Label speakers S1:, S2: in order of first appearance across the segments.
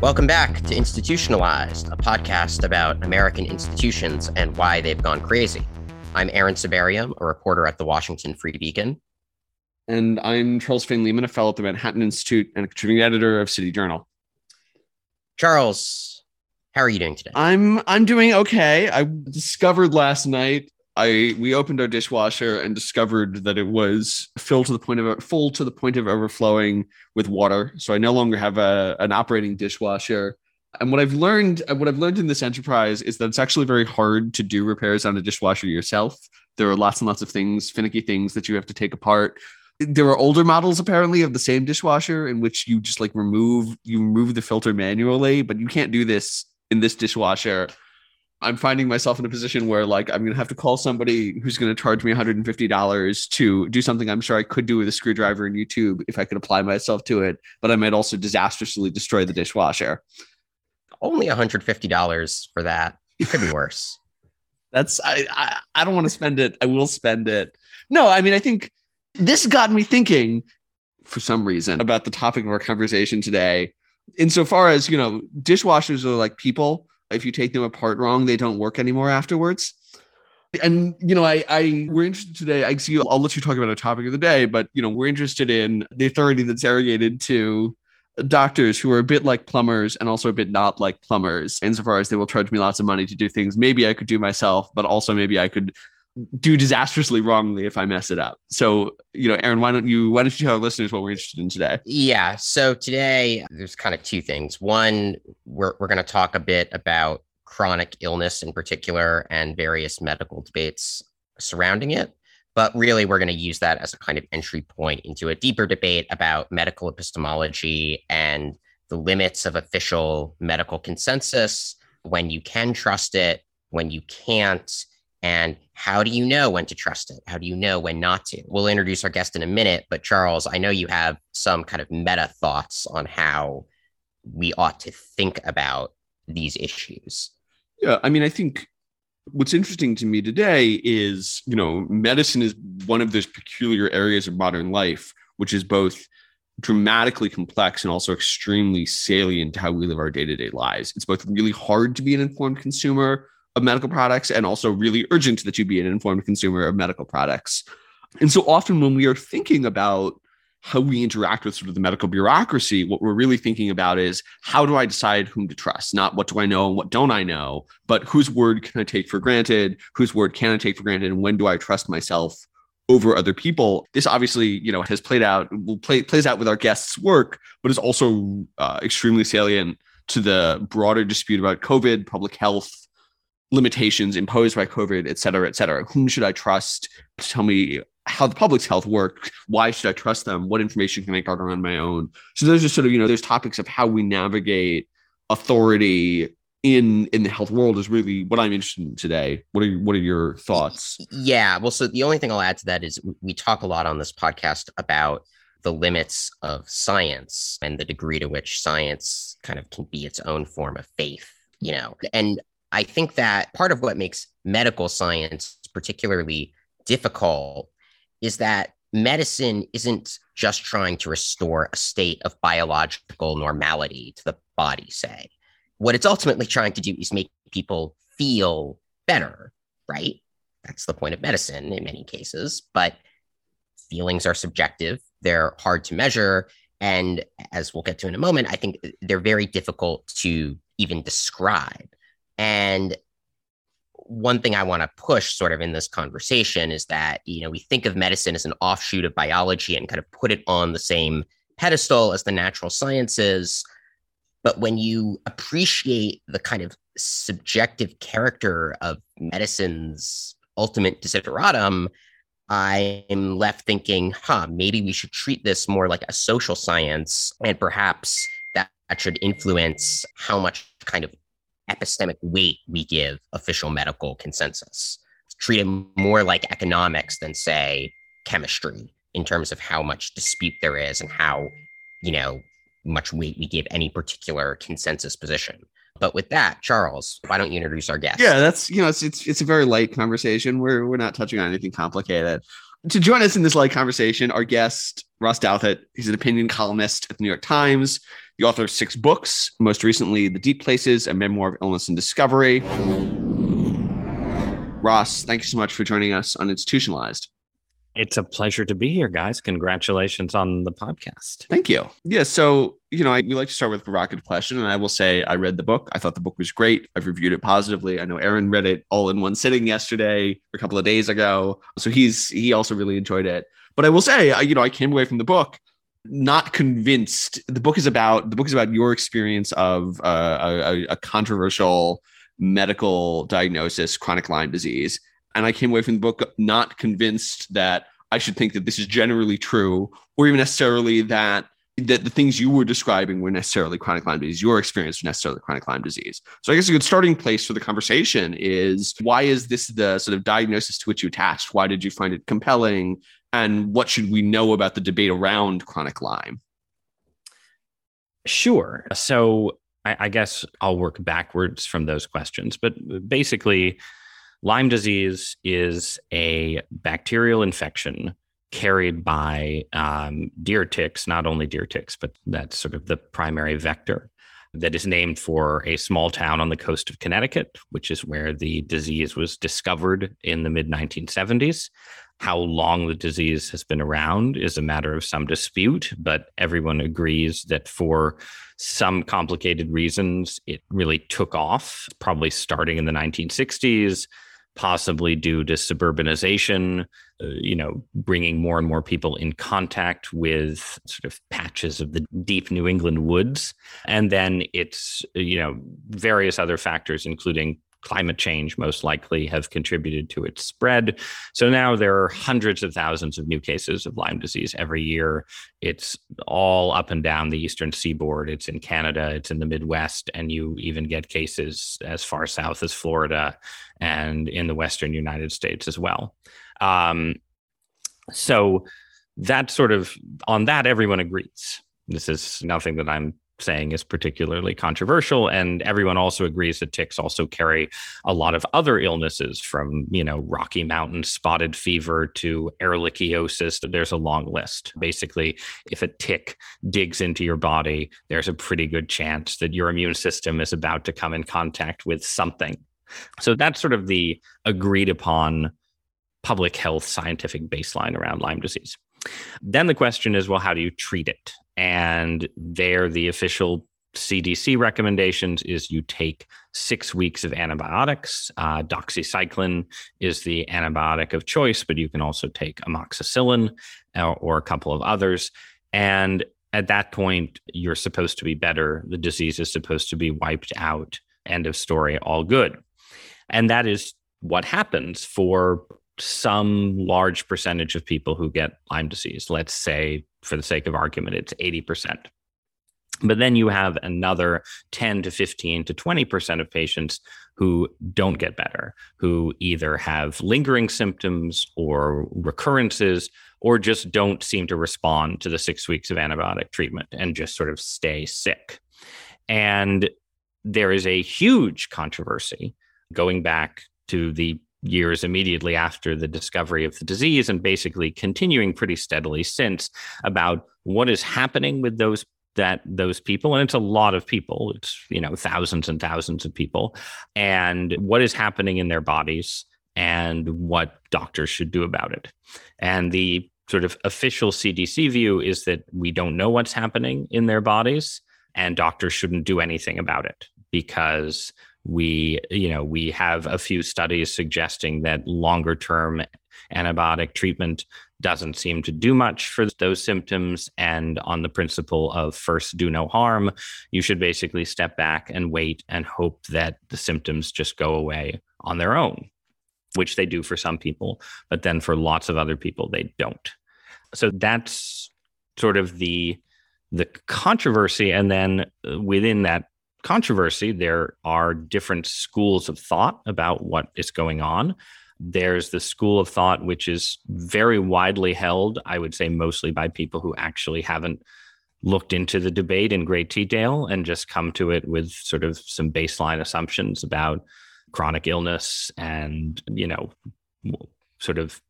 S1: Welcome back to Institutionalized, a podcast about American institutions and why they've gone crazy. I'm Aaron Sibarium, a reporter at the Washington Free Beacon.
S2: And I'm Charles Fain Lehman, a fellow at the Manhattan Institute and a contributing editor of City Journal.
S1: Charles, how are you doing today?
S2: I'm I'm doing okay. I discovered last night I we opened our dishwasher and discovered that it was filled to the point of full to the point of overflowing with water. So I no longer have a an operating dishwasher. And what I've learned, uh, what I've learned in this enterprise is that it's actually very hard to do repairs on a dishwasher yourself. There are lots and lots of things, finicky things that you have to take apart. There are older models apparently of the same dishwasher in which you just like remove you remove the filter manually, but you can't do this in this dishwasher. I'm finding myself in a position where like I'm gonna have to call somebody who's gonna charge me $150 to do something I'm sure I could do with a screwdriver and YouTube if I could apply myself to it, but I might also disastrously destroy the dishwasher.
S1: Only $150 for that. It could be worse.
S2: That's I, I I don't want to spend it. I will spend it. No, I mean I think this got me thinking for some reason about the topic of our conversation today. Insofar as, you know, dishwashers are like people. If you take them apart wrong, they don't work anymore afterwards. And you know, I, I we're interested today. I see. I'll let you talk about a topic of the day, but you know, we're interested in the authority that's arrogated to doctors who are a bit like plumbers and also a bit not like plumbers, insofar as they will charge me lots of money to do things maybe I could do myself, but also maybe I could do disastrously wrongly if I mess it up. So, you know, Aaron, why don't you why don't you tell our listeners what we're interested in today?
S1: Yeah. So today there's kind of two things. One, we're we're gonna talk a bit about chronic illness in particular and various medical debates surrounding it. But really, we're going to use that as a kind of entry point into a deeper debate about medical epistemology and the limits of official medical consensus, when you can trust it, when you can't, and how do you know when to trust it? How do you know when not to? We'll introduce our guest in a minute, but Charles, I know you have some kind of meta thoughts on how we ought to think about these issues.
S2: Yeah, I mean, I think what's interesting to me today is, you know, medicine is one of those peculiar areas of modern life, which is both dramatically complex and also extremely salient to how we live our day to day lives. It's both really hard to be an informed consumer of medical products and also really urgent that you be an informed consumer of medical products. And so often when we are thinking about how we interact with sort of the medical bureaucracy, what we're really thinking about is how do I decide whom to trust? Not what do I know and what don't I know, but whose word can I take for granted? Whose word can I take for granted? And when do I trust myself over other people? This obviously, you know, has played out, will play, plays out with our guests' work, but is also uh, extremely salient to the broader dispute about COVID, public health, limitations imposed by COVID, et cetera, et cetera. Whom should I trust to tell me how the public's health work? Why should I trust them? What information can I garner on my own? So those are sort of, you know, there's topics of how we navigate authority in in the health world is really what I'm interested in today. What are what are your thoughts?
S1: Yeah, well, so the only thing I'll add to that is we talk a lot on this podcast about the limits of science and the degree to which science kind of can be its own form of faith, you know. And I think that part of what makes medical science particularly difficult is that medicine isn't just trying to restore a state of biological normality to the body, say. What it's ultimately trying to do is make people feel better, right? That's the point of medicine in many cases. But feelings are subjective, they're hard to measure. And as we'll get to in a moment, I think they're very difficult to even describe. And one thing I want to push sort of in this conversation is that, you know, we think of medicine as an offshoot of biology and kind of put it on the same pedestal as the natural sciences. But when you appreciate the kind of subjective character of medicine's ultimate desideratum, I'm left thinking, huh, maybe we should treat this more like a social science and perhaps that, that should influence how much kind of epistemic weight we give official medical consensus. Treat it more like economics than, say, chemistry in terms of how much dispute there is and how, you know, much weight we give any particular consensus position. But with that, Charles, why don't you introduce our guest?
S2: Yeah, that's you know, it's it's, it's a very light conversation. We're we're not touching on anything complicated. To join us in this light conversation, our guest Ross Douthat. He's an opinion columnist at the New York Times. The author of six books, most recently, The Deep Places, a memoir of illness and discovery. Ross, thank you so much for joining us on Institutionalized.
S3: It's a pleasure to be here, guys. Congratulations on the podcast.
S2: Thank you. Yeah. So, you know, I, we like to start with a provocative question. And I will say, I read the book. I thought the book was great. I've reviewed it positively. I know Aaron read it all in one sitting yesterday, a couple of days ago. So he's, he also really enjoyed it. But I will say, I, you know, I came away from the book not convinced. The book is about, the book is about your experience of uh, a, a controversial medical diagnosis, chronic Lyme disease and I came away from the book not convinced that I should think that this is generally true, or even necessarily that that the things you were describing were necessarily chronic Lyme disease. Your experience was necessarily chronic Lyme disease. So I guess a good starting place for the conversation is why is this the sort of diagnosis to which you attached? Why did you find it compelling? And what should we know about the debate around chronic Lyme?
S3: Sure. So I, I guess I'll work backwards from those questions, but basically Lyme disease is a bacterial infection carried by um, deer ticks, not only deer ticks, but that's sort of the primary vector that is named for a small town on the coast of Connecticut, which is where the disease was discovered in the mid 1970s. How long the disease has been around is a matter of some dispute, but everyone agrees that for some complicated reasons, it really took off, probably starting in the 1960s possibly due to suburbanization, uh, you know, bringing more and more people in contact with sort of patches of the deep New England woods. And then it's, you know, various other factors, including climate change most likely have contributed to its spread. So now there are hundreds of thousands of new cases of Lyme disease every year. It's all up and down the eastern seaboard. It's in Canada, it's in the Midwest, and you even get cases as far south as Florida and in the western United States as well. Um, so that sort of on that everyone agrees. This is nothing that I'm saying is particularly controversial and everyone also agrees that ticks also carry a lot of other illnesses from you know rocky mountain spotted fever to ehrlichiosis there's a long list. Basically if a tick digs into your body there's a pretty good chance that your immune system is about to come in contact with something. So that's sort of the agreed upon public health scientific baseline around lyme disease. Then the question is well how do you treat it and there, the official CDC recommendations is you take six weeks of antibiotics. Uh, doxycycline is the antibiotic of choice, but you can also take amoxicillin or, uh, or a couple of others. And at that point, you're supposed to be better. The disease is supposed to be wiped out. End of story, all good. And that is what happens for some large percentage of people who get Lyme disease. Let's say for the sake of argument, it's 80%. But then you have another 10 to 15 to 20% of patients who don't get better, who either have lingering symptoms or recurrences, or just don't seem to respond to the six weeks of antibiotic treatment and just sort of stay sick. And there is a huge controversy going back to the years immediately after the discovery of the disease and basically continuing pretty steadily since about what is happening with those that those people. And it's a lot of people. It's you know thousands and thousands of people. And what is happening in their bodies and what doctors should do about it. And the sort of official CDC view is that we don't know what's happening in their bodies and doctors shouldn't do anything about it because we you know we have a few studies suggesting that longer term antibiotic treatment doesn't seem to do much for those symptoms. And on the principle of first do no harm you should basically step back and wait and hope that the symptoms just go away on their own which they do for some people but then for lots of other people they don't. So that's sort of the the controversy. And then uh, within that controversy, there are different schools of thought about what is going on. There's the school of thought, which is very widely held, I would say mostly by people who actually haven't looked into the debate in great detail and just come to it with sort of some baseline assumptions about chronic illness and, you know, sort of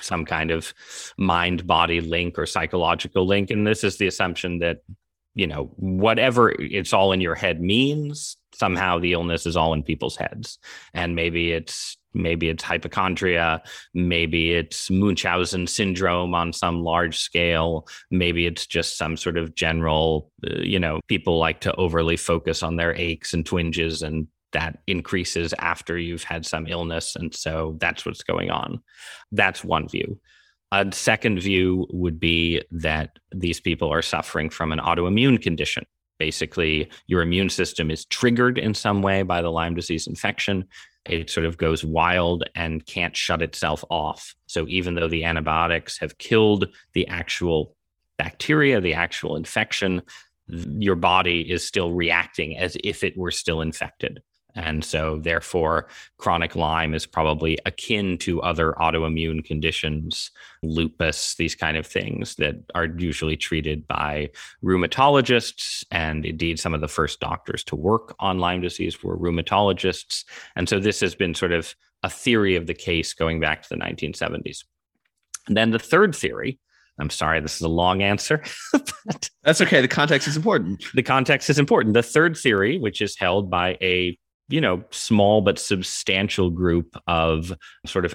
S3: some kind of mind body link or psychological link. And this is the assumption that you know, whatever it's all in your head means, somehow the illness is all in people's heads. And maybe it's maybe it's hypochondria, maybe it's Munchausen syndrome on some large scale, maybe it's just some sort of general, uh, you know, people like to overly focus on their aches and twinges and that increases after you've had some illness. And so that's what's going on. That's one view. A second view would be that these people are suffering from an autoimmune condition. Basically, your immune system is triggered in some way by the Lyme disease infection. It sort of goes wild and can't shut itself off. So, even though the antibiotics have killed the actual bacteria, the actual infection, your body is still reacting as if it were still infected. And so, therefore, chronic Lyme is probably akin to other autoimmune conditions, lupus, these kind of things that are usually treated by rheumatologists. And indeed, some of the first doctors to work on Lyme disease were rheumatologists. And so, this has been sort of a theory of the case going back to the 1970s. And then the third theory, I'm sorry, this is a long answer.
S2: but That's okay. The context is important.
S3: The context is important. The third theory, which is held by a you know, small but substantial group of sort of,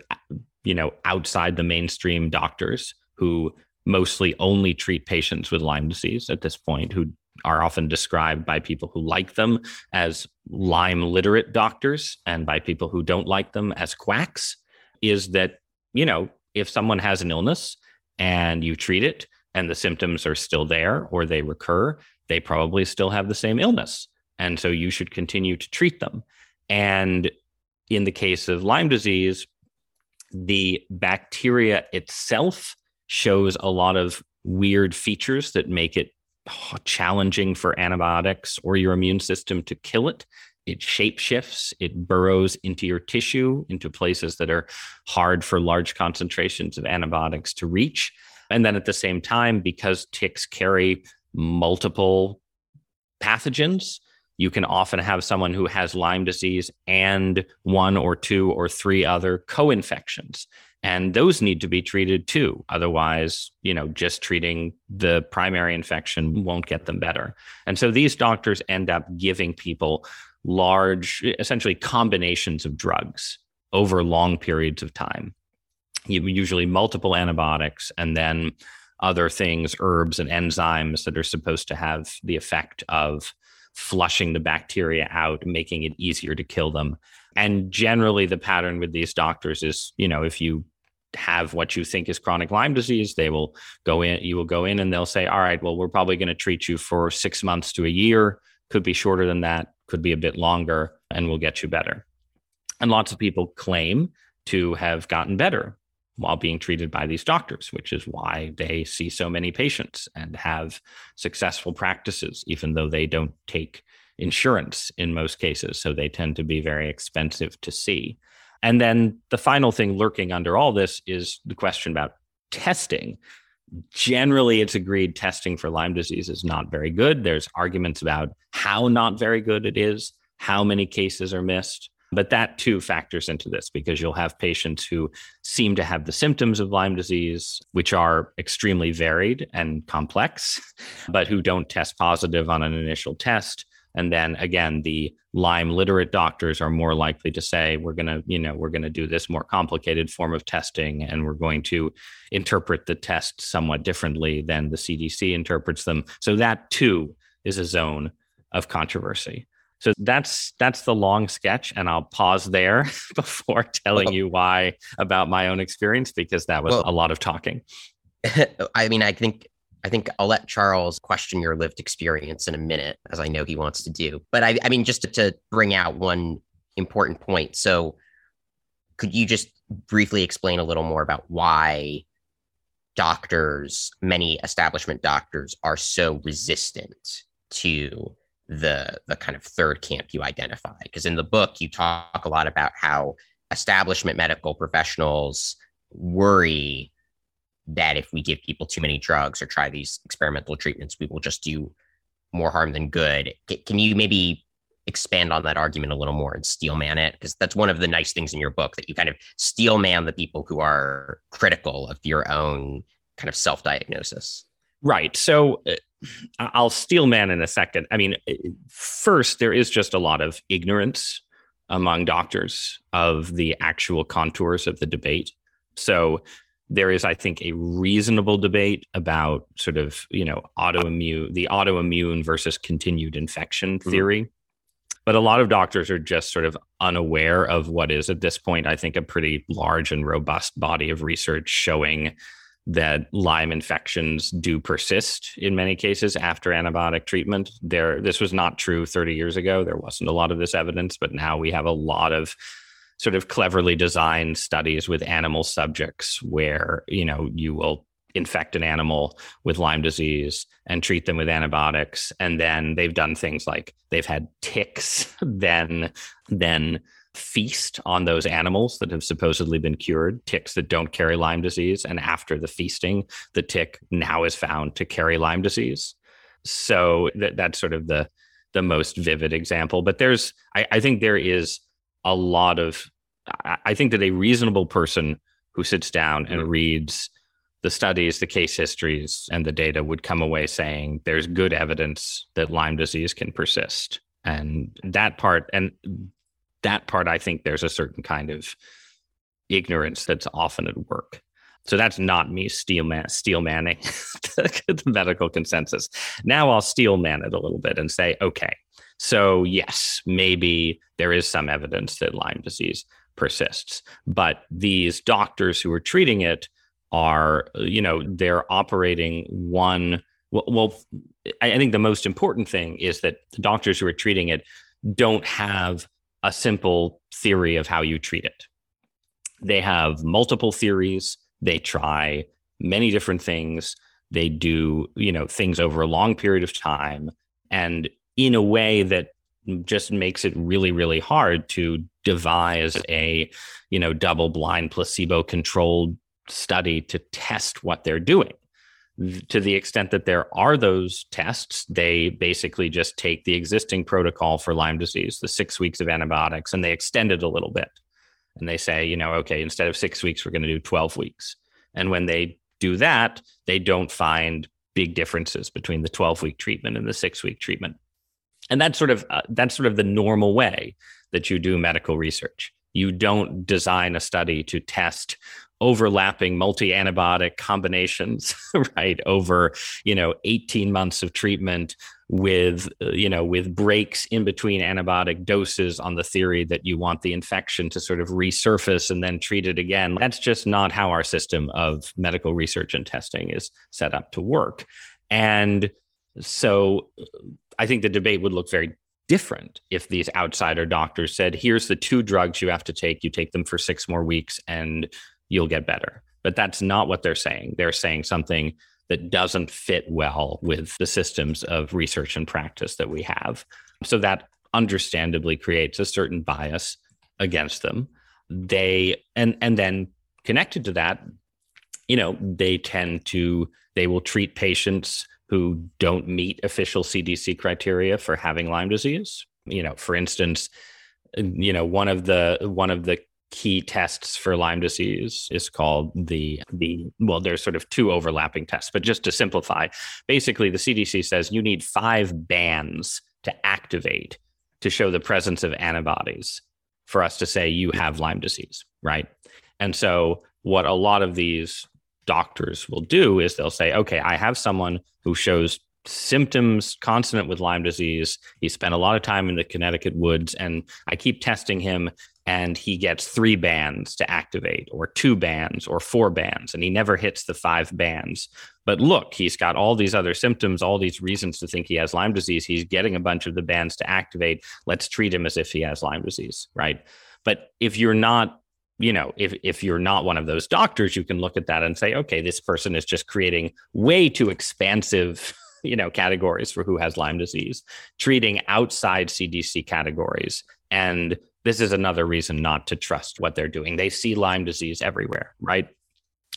S3: you know, outside the mainstream doctors who mostly only treat patients with Lyme disease at this point, who are often described by people who like them as Lyme literate doctors and by people who don't like them as quacks, is that, you know, if someone has an illness and you treat it and the symptoms are still there or they recur, they probably still have the same illness. And so you should continue to treat them. And in the case of Lyme disease, the bacteria itself shows a lot of weird features that make it challenging for antibiotics or your immune system to kill it. It shapeshifts, it burrows into your tissue, into places that are hard for large concentrations of antibiotics to reach. And then at the same time, because ticks carry multiple pathogens, you can often have someone who has Lyme disease and one or two or three other co infections. And those need to be treated too. Otherwise, you know, just treating the primary infection won't get them better. And so these doctors end up giving people large, essentially combinations of drugs over long periods of time. Usually multiple antibiotics and then other things, herbs and enzymes that are supposed to have the effect of flushing the bacteria out, making it easier to kill them. And generally, the pattern with these doctors is, you know, if you have what you think is chronic Lyme disease, they will go in, you will go in and they'll say, all right, well, we're probably going to treat you for six months to a year. Could be shorter than that, could be a bit longer, and we'll get you better. And lots of people claim to have gotten better while being treated by these doctors, which is why they see so many patients and have successful practices, even though they don't take insurance in most cases. So they tend to be very expensive to see. And then the final thing lurking under all this is the question about testing. Generally, it's agreed testing for Lyme disease is not very good. There's arguments about how not very good it is, how many cases are missed. But that too factors into this because you'll have patients who seem to have the symptoms of Lyme disease, which are extremely varied and complex, but who don't test positive on an initial test. And then again, the Lyme literate doctors are more likely to say, we're going to, you know, we're going to do this more complicated form of testing and we're going to interpret the test somewhat differently than the CDC interprets them. So that too is a zone of controversy. So that's that's the long sketch, and I'll pause there before telling well, you why about my own experience because that was well, a lot of talking.
S1: I mean, I think I think I'll let Charles question your lived experience in a minute, as I know he wants to do. But I, I mean, just to, to bring out one important point. So, could you just briefly explain a little more about why doctors, many establishment doctors, are so resistant to the the kind of third camp you identify. Because in the book you talk a lot about how establishment medical professionals worry that if we give people too many drugs or try these experimental treatments we will just do more harm than good. Can you maybe expand on that argument a little more and steel man it? Because that's one of the nice things in your book that you kind of steel man the people who are critical of your own kind of self-diagnosis
S3: Right. So uh, I'll steel man in a second. I mean, uh, first, there is just a lot of ignorance among doctors of the actual contours of the debate. So there is, I think, a reasonable debate about sort of, you know, autoimmune, the autoimmune versus continued infection mm-hmm. theory. Mm-hmm. But a lot of doctors are just sort of unaware of what is at this point, I think, a pretty large and robust body of research showing that Lyme infections do persist in many cases after antibiotic treatment. There, this was not true 30 years ago. There wasn't a lot of this evidence, but now we have a lot of sort of cleverly designed studies with animal subjects where you know you will infect an animal with Lyme disease and treat them with antibiotics and then they've done things like they've had ticks then then feast on those animals that have supposedly been cured ticks that don't carry Lyme disease and after the feasting the tick now is found to carry Lyme disease so that, that's sort of the the most vivid example but there's I, I think there is a lot of I think that a reasonable person who sits down and mm-hmm. reads the studies, the case histories, and the data would come away saying there's good evidence that Lyme disease can persist. And that part, and that part, I think there's a certain kind of ignorance that's often at work. So that's not me steel man steel manning the medical consensus. Now I'll steel man it a little bit and say, okay, so yes, maybe there is some evidence that Lyme disease persists. But these doctors who are treating it are, you know, they're operating one. Well, well, I think the most important thing is that the doctors who are treating it don't have a simple theory of how you treat it. They have multiple theories. They try many different things. They do, you know, things over a long period of time and in a way that just makes it really really hard to devise a you know double blind placebo controlled study to test what they're doing to the extent that there are those tests they basically just take the existing protocol for lyme disease the 6 weeks of antibiotics and they extend it a little bit. And they say you know okay instead of 6 weeks we're going to do 12 weeks. And when they do that they don't find big differences between the 12 week treatment and the 6 week treatment. And that's sort of uh, that's sort of the normal way that you do medical research. You don't design a study to test overlapping multi-antibiotic combinations right over you know 18 months of treatment with uh, you know with breaks in between antibiotic doses on the theory that you want the infection to sort of resurface and then treat it again that's just not how our system of medical research and testing is set up to work and so I think the debate would look very different if these outsider doctors said, here's the two drugs you have to take. You take them for six more weeks and you'll get better. But that's not what they're saying. They're saying something that doesn't fit well with the systems of research and practice that we have. So that understandably creates a certain bias against them. They and and then connected to that, you know, they tend to they will treat patients who don't meet official CDC criteria for having Lyme disease. You know, for instance, you know one of the one of the key tests for Lyme disease is called the the well there's sort of two overlapping tests but just to simplify basically the CDC says you need 5 bands to activate to show the presence of antibodies for us to say you have Lyme disease right and so what a lot of these doctors will do is they'll say, okay, I have someone who shows symptoms consonant with Lyme disease. He spent a lot of time in the Connecticut woods, and I keep testing him, and he gets three bands to activate, or two bands, or four bands, and he never hits the five bands. But look, he's got all these other symptoms, all these reasons to think he has Lyme disease. He's getting a bunch of the bands to activate. Let's treat him as if he has Lyme disease, right? But if you're not you know, if if you're not one of those doctors, you can look at that and say, okay, this person is just creating way too expansive, you know, categories for who has Lyme disease, treating outside CDC categories. And this is another reason not to trust what they're doing. They see Lyme disease everywhere, right?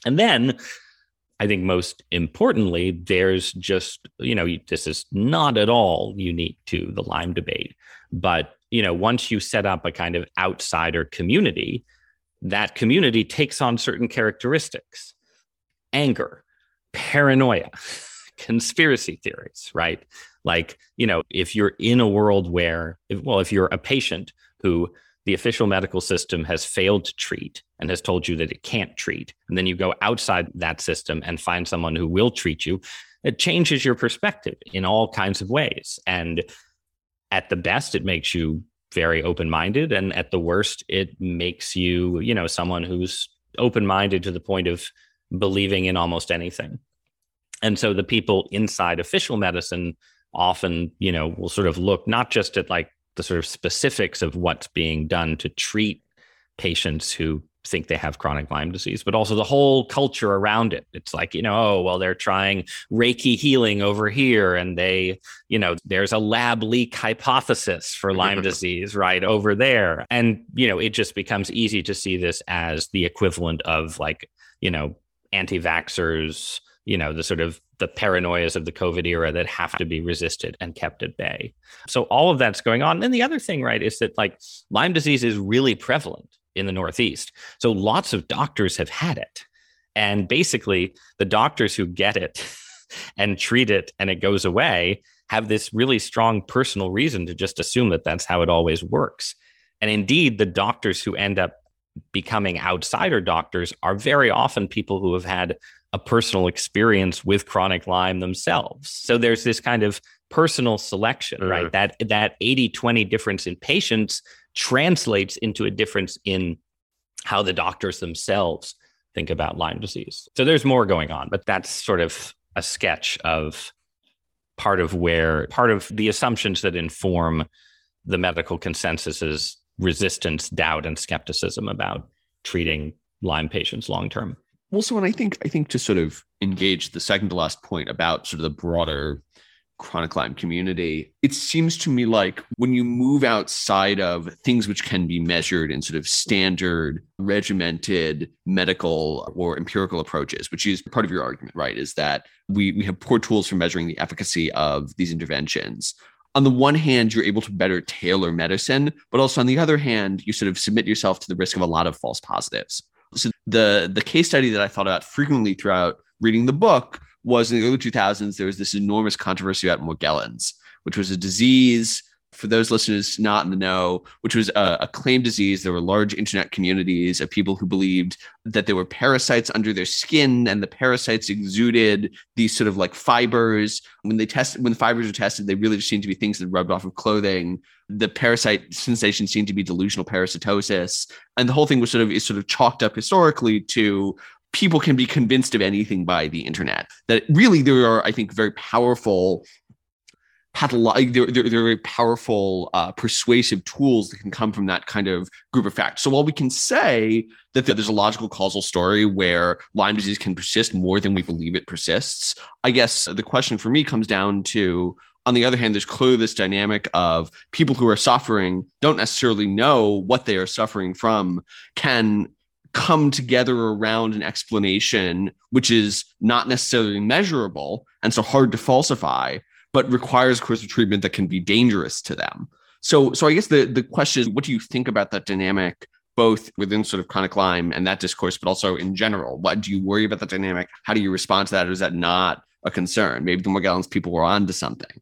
S3: And then I think most importantly, there's just, you know, this is not at all unique to the Lyme debate. But, you know, once you set up a kind of outsider community, that community takes on certain characteristics anger, paranoia, conspiracy theories, right? Like, you know, if you're in a world where, well, if you're a patient who the official medical system has failed to treat and has told you that it can't treat, and then you go outside that system and find someone who will treat you, it changes your perspective in all kinds of ways. And at the best, it makes you very open minded. And at the worst, it makes you, you know, someone who's open minded to the point of believing in almost anything. And so the people inside official medicine often, you know, will sort of look not just at like the sort of specifics of what's being done to treat patients who think they have chronic Lyme disease, but also the whole culture around it. It's like, you know, oh, well, they're trying Reiki healing over here, and they, you know, there's a lab leak hypothesis for Lyme disease right over there. And, you know, it just becomes easy to see this as the equivalent of like, you know, anti vaxxers, you know, the sort of the paranoias of the COVID era that have to be resisted and kept at bay. So all of that's going on. And the other thing, right, is that like Lyme disease is really prevalent in the Northeast. So lots of doctors have had it. And basically, the doctors who get it and treat it and it goes away have this really strong personal reason to just assume that that's how it always works. And indeed, the doctors who end up becoming outsider doctors are very often people who have had a personal experience with chronic Lyme themselves. So there's this kind of personal selection, mm-hmm. right? That that 80-20 difference in patients translates into a difference in how the doctors themselves think about Lyme disease. So there's more going on, but that's sort of a sketch of part of where part of the assumptions that inform the medical consensus's resistance, doubt, and skepticism about treating Lyme patients long term.
S2: Also, and I think I think to sort of engage the second to last point about sort of the broader chronic Lyme community, it seems to me like when you move outside of things which can be measured in sort of standard, regimented medical or empirical approaches, which is part of your argument, right? Is that we, we have poor tools for measuring the efficacy of these interventions. On the one hand, you're able to better tailor medicine, but also on the other hand, you sort of submit yourself to the risk of a lot of false positives. So the the case study that I thought about frequently throughout reading the book was in the early 2000s, there was this enormous controversy about Morgellons, which was a disease, for those listeners not in the know, which was a, a claimed disease. There were large internet communities of people who believed that there were parasites under their skin and the parasites exuded these sort of like fibers. When they tested, when the fibers were tested, they really just seemed to be things that rubbed off of clothing. The parasite sensation seemed to be delusional parasitosis. And the whole thing was sort of is sort of chalked up historically to people can be convinced of anything by the internet. That really there are, I think, very powerful are very powerful uh, persuasive tools that can come from that kind of group of facts so while we can say that there's a logical causal story where lyme disease can persist more than we believe it persists i guess the question for me comes down to on the other hand there's clearly this dynamic of people who are suffering don't necessarily know what they are suffering from can come together around an explanation which is not necessarily measurable and so hard to falsify but requires course of treatment that can be dangerous to them. So so i guess the the question is what do you think about that dynamic both within sort of chronic lyme and that discourse but also in general? What do you worry about that dynamic? How do you respond to that or is that not a concern? Maybe the morgellons people were on to something.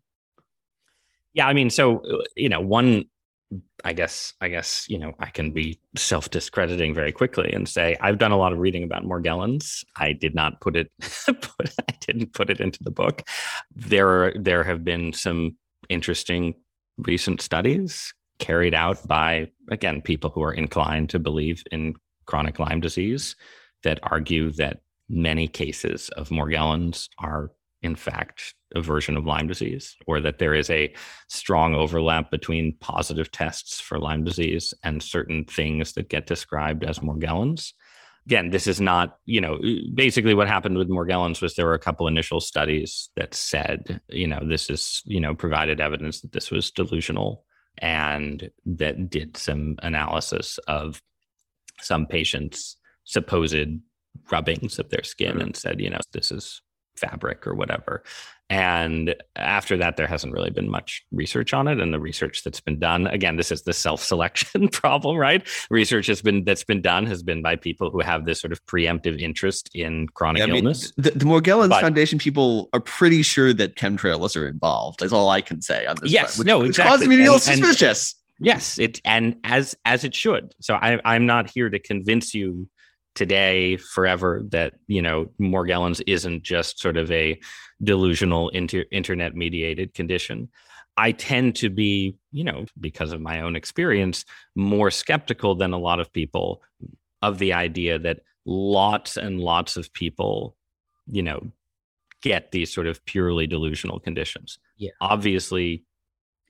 S3: Yeah i mean so uh, you know one I guess I guess you know I can be self-discrediting very quickly and say I've done a lot of reading about Morgellons. I did not put it put, I didn't put it into the book. There are there have been some interesting recent studies carried out by again people who are inclined to believe in chronic Lyme disease that argue that many cases of Morgellons are in fact a version of Lyme disease, or that there is a strong overlap between positive tests for Lyme disease and certain things that get described as Morgellons. Again, this is not, you know, uh, basically what happened with Morgellons was there were a couple initial studies that said, you know, this is, you know, provided evidence that this was delusional and that did some analysis of some patients' supposed rubbings of their skin and said, you know, this is fabric or whatever. And after that, there hasn't really been much research on it. And the research that's been done, again, this is the self-selection problem, right? Research has been that's been done has been by people who have this sort of preemptive interest in chronic yeah, I mean, illness.
S2: The, the Morgellons but, Foundation people are pretty sure that chemtrails are involved. That's all I can say on this.
S3: Yes,
S2: part, which,
S3: no, exactly.
S2: Which causes me to feel suspicious.
S3: And, yes, it and as as it should. So I, I'm not here to convince you today forever that you know morgellons isn't just sort of a delusional inter- internet mediated condition. I tend to be you know because of my own experience more skeptical than a lot of people of the idea that lots and lots of people you know get these sort of purely delusional conditions.
S1: Yeah.
S3: Obviously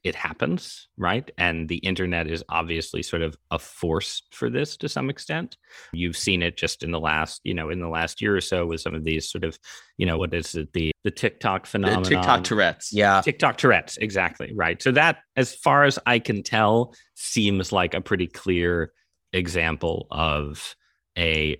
S3: it happens, right? And the internet is obviously sort of a force for this to some extent. You've seen it just in the last, you know, in the last year or so with some of these sort of, you know, what is it, the the TikTok phenomenon, the
S2: TikTok Tourette's,
S1: yeah,
S3: TikTok Tourette's, exactly, right. So that, as far as I can tell, seems like a pretty clear example of a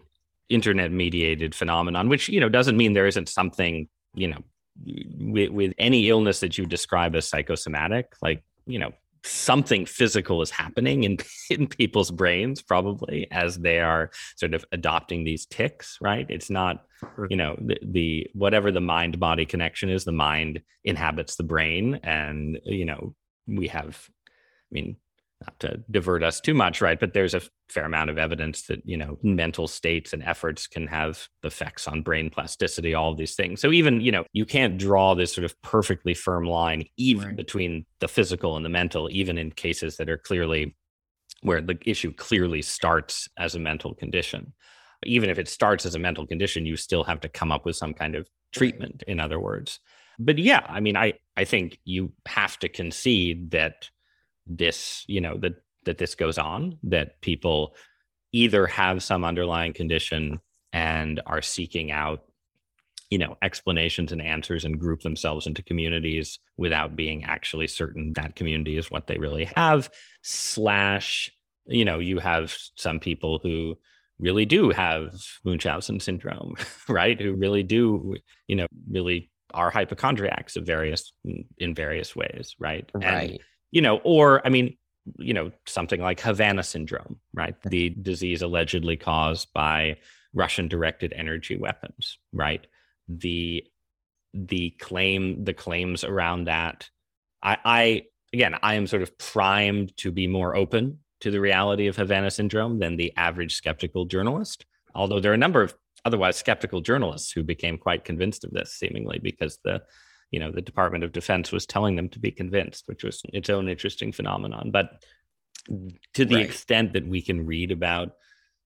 S3: internet mediated phenomenon, which you know doesn't mean there isn't something you know with, with any illness that you describe as psychosomatic, like, you know, something physical is happening in, in people's brains probably as they are sort of adopting these tics right it's not you know the, the whatever the mind body connection is the mind inhabits the brain and you know we have i mean not to divert us too much, right? But there's a fair amount of evidence that, you know, mental states and efforts can have effects on brain plasticity, all of these things. So even, you know, you can't draw this sort of perfectly firm line even right. between the physical and the mental, even in cases that are clearly where the issue clearly starts as a mental condition. Even if it starts as a mental condition, you still have to come up with some kind of treatment, in other words. But yeah, I mean, I, I think you have to concede that this, you know, that that this goes on, that people either have some underlying condition and are seeking out you know explanations and answers and group themselves into communities without being actually certain that community is what they really have slash you know you have some people who really do have munchausen syndrome right? Who really do you know really are hypochondriacs of various in various ways right?
S1: Right.
S3: and you know, or I mean, you know, something like Havana syndrome, right? The disease allegedly caused by Russian directed energy weapons, right? The the claim the claims around that I, I again I am sort of primed to be more open to the reality of Havana syndrome than the average skeptical journalist. Although there are a number of otherwise skeptical journalists who became quite convinced of this, seemingly because the you know the Department of Defense was telling them to be convinced, which was its own interesting phenomenon. But to the right. extent that we can read about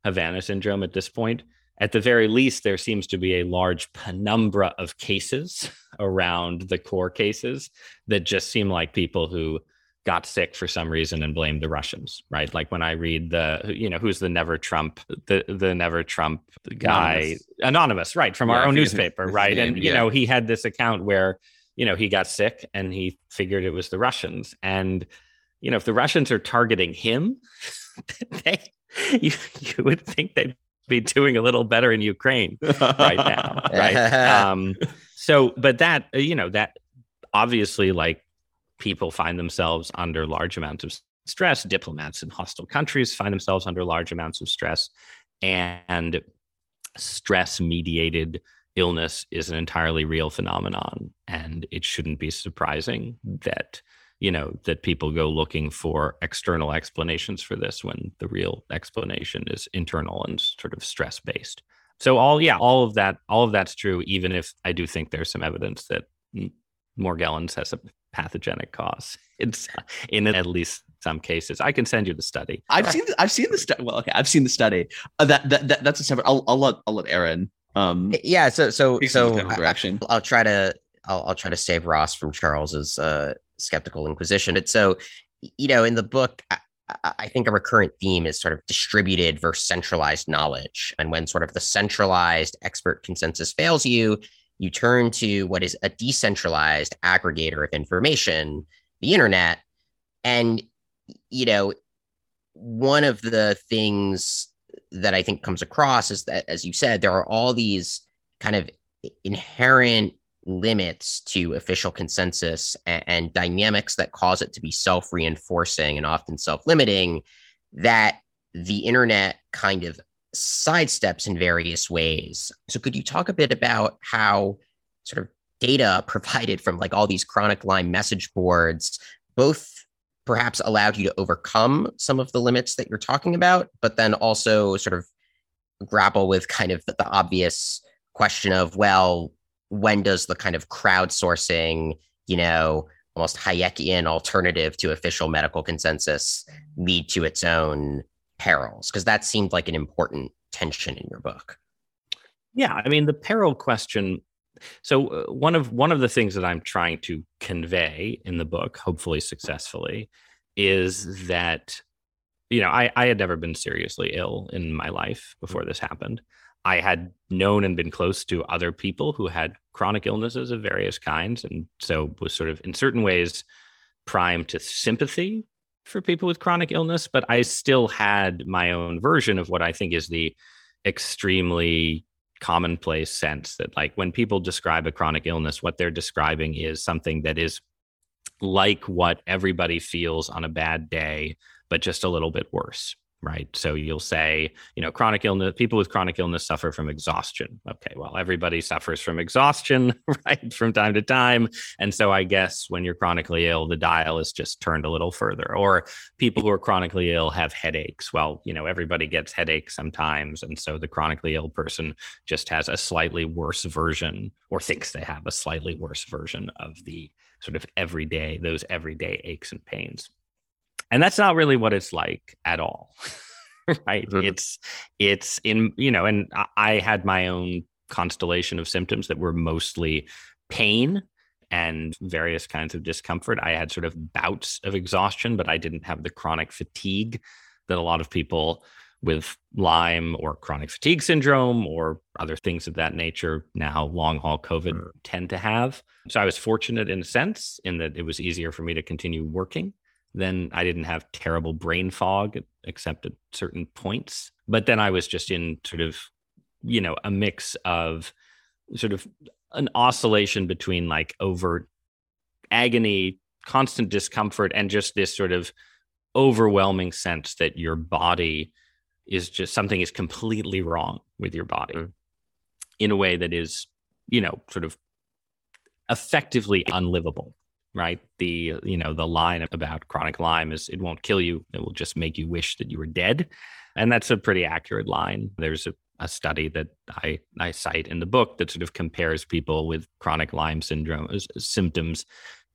S3: Havana syndrome at this point, at the very least, there seems to be a large penumbra of cases around the core cases that just seem like people who got sick for some reason and blamed the Russians, right? Like when I read the, you know, who's the Never Trump, the the Never Trump guy, anonymous, anonymous right, from yeah, our own newspaper, right? and you know, he had this account where you know, he got sick and he figured it was the Russians. And, you know, if the Russians are targeting him, they, you, you would think they'd be doing a little better in Ukraine right now. right. Um, so, but that, you know, that obviously like people find themselves under large amounts of stress. Diplomats in hostile countries find themselves under large amounts of stress and stress mediated illness is an entirely real phenomenon and it shouldn't be surprising that you know that people go looking for external explanations for this when the real explanation is internal and sort of stress based so all yeah all of that all of that's true even if i do think there's some evidence that morgellons has a pathogenic cause it's in at least some cases. I can send you the study.
S2: I've seen the, i've seen the study well okay i've seen the study. Uh, that, that, that that's a separate i'll, I'll let i'll let aaron um,
S1: yeah. So so so I, I'll try to I'll, I'll try to save Ross from Charles's uh, skeptical inquisition. But so you know, in the book, I, I think a recurrent theme is sort of distributed versus centralized knowledge. And when sort of the centralized expert consensus fails you, you turn to what is a decentralized aggregator of information, the internet. And, you know, one of the things that I think comes across is that, as you said, there are all these kind of inherent limits to official consensus and, and dynamics that cause it to be self reinforcing and often self limiting that the internet kind of sidesteps in various ways. So, could you talk a bit about how sort of data provided from like all these chronic Lyme message boards both perhaps allowed you to overcome some of the limits that you're talking about, but then also sort of grapple with kind of the, the obvious question of, well, when does the kind of crowdsourcing, you know, almost Hayekian alternative to official medical consensus lead to its own perils? Because that seemed like an important tension in your book.
S3: Yeah, I mean the peril question. So uh, one of one of the things that I'm trying to convey in the book, hopefully successfully, is that you know I, I had never been seriously ill in my life before this happened. I had known and been close to other people who had chronic illnesses of various kinds, and so was sort of in certain ways primed to sympathy for people with chronic illness. But I still had my own version of what I think is the extremely commonplace sense that like when people describe a chronic illness what they're describing is something that is like what everybody feels on a bad day but just a little bit worse right? So you'll say you know chronic illness people with chronic illness suffer from exhaustion. Okay well everybody suffers from exhaustion right from time to time. And so i guess when you're chronically ill the dial is just turned a little further. Or people who are chronically ill have headaches. Well you know everybody gets headaches sometimes. And so the chronically ill person just has a slightly worse version or thinks they have a slightly worse version of the sort of everyday those everyday aches and pains and that's not really what it's like at all right mm-hmm. it's it's in you know and i had my own constellation of symptoms that were mostly pain and various kinds of discomfort i had sort of bouts of exhaustion but i didn't have the chronic fatigue that a lot of people with Lyme or chronic fatigue syndrome or other things of that nature, now long haul COVID mm. tend to have. So I was fortunate in a sense in that it was easier for me to continue working then I didn't have terrible brain fog except at certain points. But then I was just in sort of, you know, a mix of sort of an oscillation between like overt agony, constant discomfort, and just this sort of overwhelming sense that your body is just something is completely wrong with your body mm. in a way that is, you know, sort of effectively unlivable right? The you know the line about chronic Lyme is it won't kill you; it will just make you wish that you were dead, and that's a pretty accurate line. There's a, a study that I I cite in the book that sort of compares people with chronic Lyme syndrome symptoms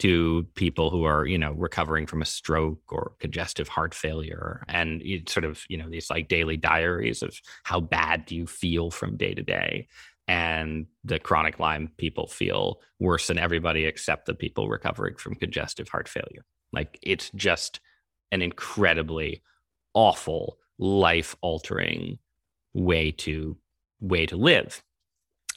S3: to people who are you know recovering from a stroke or congestive heart failure and sort of you know these like daily diaries of how bad do you feel from day to day and the chronic Lyme people feel worse than everybody except the people recovering from congestive heart failure. Like it's just an incredibly awful, life altering way to way to live.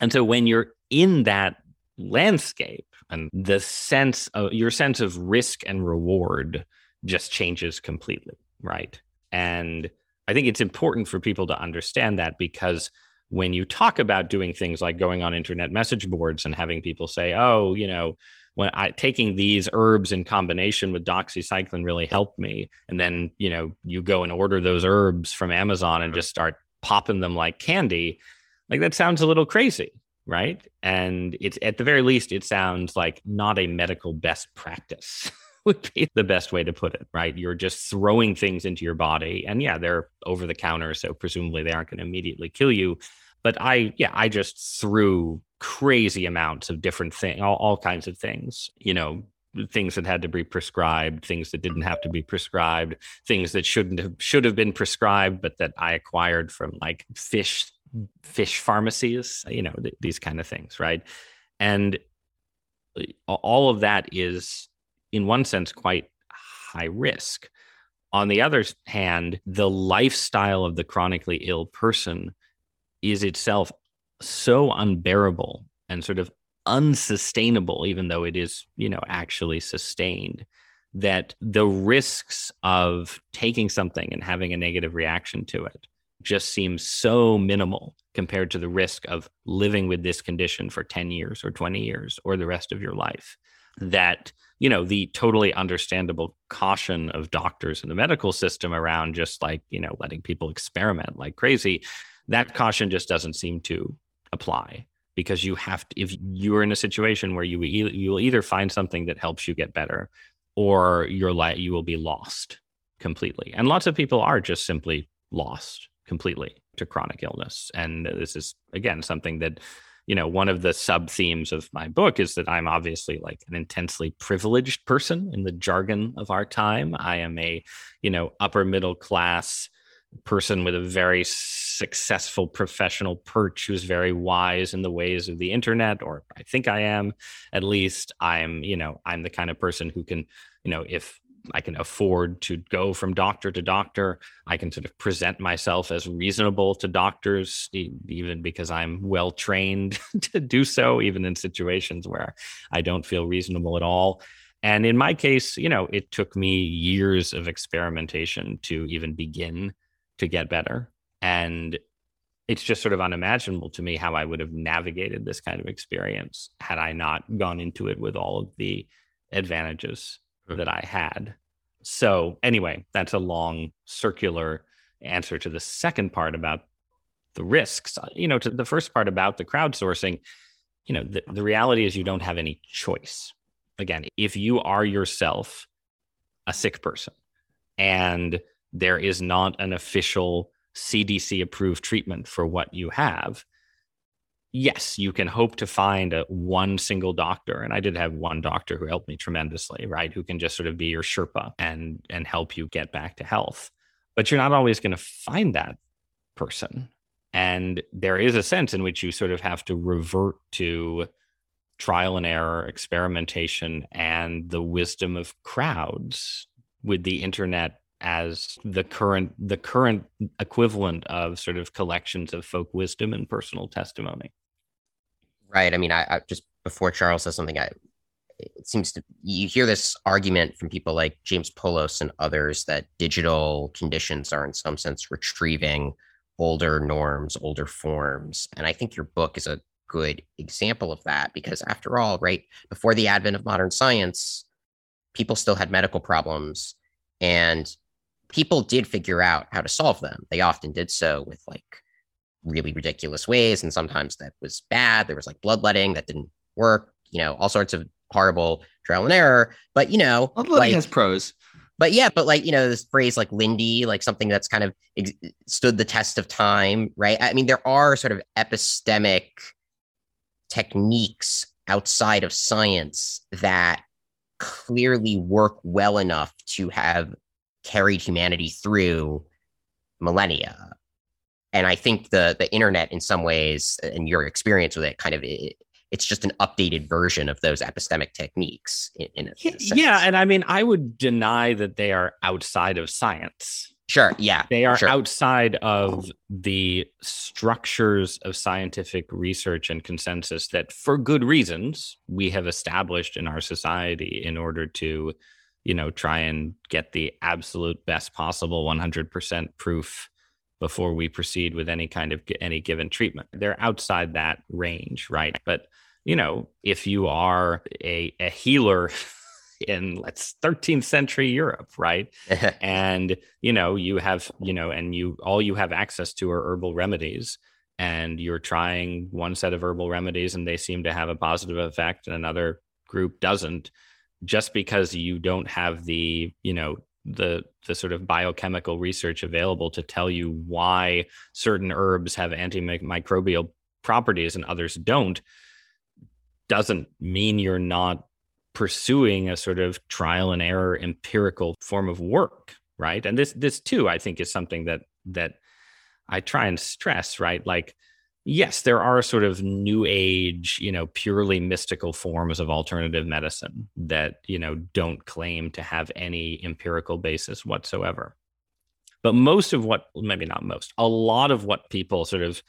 S3: And so when you're in that landscape and the sense of your sense of risk and reward just changes completely, right? And I think it's important for people to understand that because when you talk about doing things like going on internet message boards and having people say, oh, you know, when I taking these herbs in combination with doxycycline really helped me, and then you know you go and order those herbs from Amazon and just start popping them like candy, like that sounds a little crazy, right? And it's at the very least, it sounds like not a medical best practice. would be the best way to put it, right? You're just throwing things into your body. And yeah, they're over the counter. So presumably they aren't going to immediately kill you but I, yeah, I just threw crazy amounts of different things, all, all kinds of things, you know, things that had to be prescribed, things that didn't have to be prescribed, things that shouldn't have should have been prescribed, but that I acquired from like fish fish pharmacies, you know, th- these kind of things, right? And uh, all of that is, in one sense, quite high risk. On the other hand, the lifestyle of the chronically ill person is itself so unbearable and sort of unsustainable, even though it is, you know, actually sustained, that the risks of taking something and having a negative reaction to it just seems so minimal compared to the risk of living with this condition for 10 years or 20 years or the rest of your life that you know the totally understandable caution of doctors in the medical system around just like you know letting people experiment like crazy that caution just doesn't seem to apply because you have to if you're in a situation where you you will either find something that helps you get better or your life you will be lost completely. And lots of people are just simply lost completely to chronic illness. And this is again something that you know one of the sub themes of my book is that i'm obviously like an intensely privileged person in the jargon of our time. I am a you know upper middle class person with a very successful professional perch who's very wise in the ways of the internet or i think i am at least. I'm you know i'm the kind of person who can you know if I can afford to go from doctor to doctor. I can sort of present myself as reasonable to doctors, even because I'm well trained to do so, even in situations where I don't feel reasonable at all. And in my case, you know, it took me years of experimentation to even begin to get better. And it's just sort of unimaginable to me how I would have navigated this kind of experience had I not gone into it with all of the advantages that I had. So, anyway, that's a long circular answer to the second part about the risks. Uh, you know, to the first part about the crowdsourcing, you know, the, the reality is you don't have any choice. Again, if you are yourself a sick person and there is not an official CDC approved treatment for what you have, yes, you can hope to find a one single doctor. And I did have one doctor who helped me tremendously, right? Who can just sort of be your Sherpa and and help you get back to health. But you're not always going to find that person. And there is a sense in which you sort of have to revert to trial and error, experimentation, and the wisdom of crowds with the internet as the current the current equivalent of sort of collections of folk wisdom and personal testimony
S1: right? I mean, I, I just before Charles says something, I it seems to you hear this argument from people like James Poulos and others that digital conditions are in some sense retrieving older norms, older forms. And I think your book is a good example of that because after all, right, before the advent of modern science, people still had medical problems and people did figure out how to solve them. They often did so with like really ridiculous ways. And sometimes that was bad. There was like bloodletting that didn't work, you know, all sorts of horrible trial and error. But, you know,
S2: bloodletting like, has pros.
S1: But yeah, but like, you know, this phrase like Lindy, like something that's kind of ex- stood the test of time, right? I mean, there are sort of epistemic techniques outside of science that clearly work well enough to have carried humanity through millennia and I think the the internet, in some ways, and your experience with it, kind of it, it's just an updated version of those epistemic techniques. In, in, a,
S3: in yeah, and I mean, I would deny that they are outside of science.
S1: Sure. Yeah.
S3: They are
S1: sure.
S3: outside of the structures of scientific research and consensus that, for good reasons, we have established in our society in order to, you know, try and get the absolute best possible 100% proof before we proceed with any kind of any given treatment. They're outside that range, right? But you know, if you are a, a healer in let's 13th century Europe, right? and you know, you have, you know, and you all you have access to are herbal remedies and you're trying one set of herbal remedies and they seem to have a positive effect and another group doesn't just because you don't have the, you know, the the sort of biochemical research available to tell you why certain herbs have antimicrobial properties and others don't doesn't mean you're not pursuing a sort of trial and error empirical form of work right? And this this too i think is something that that i try and stress right? Like yes, there are sort of new age, you know, purely mystical forms of alternative medicine that, you know, don't claim to have any empirical basis whatsoever. But most of what, maybe not most, a lot of what people sort of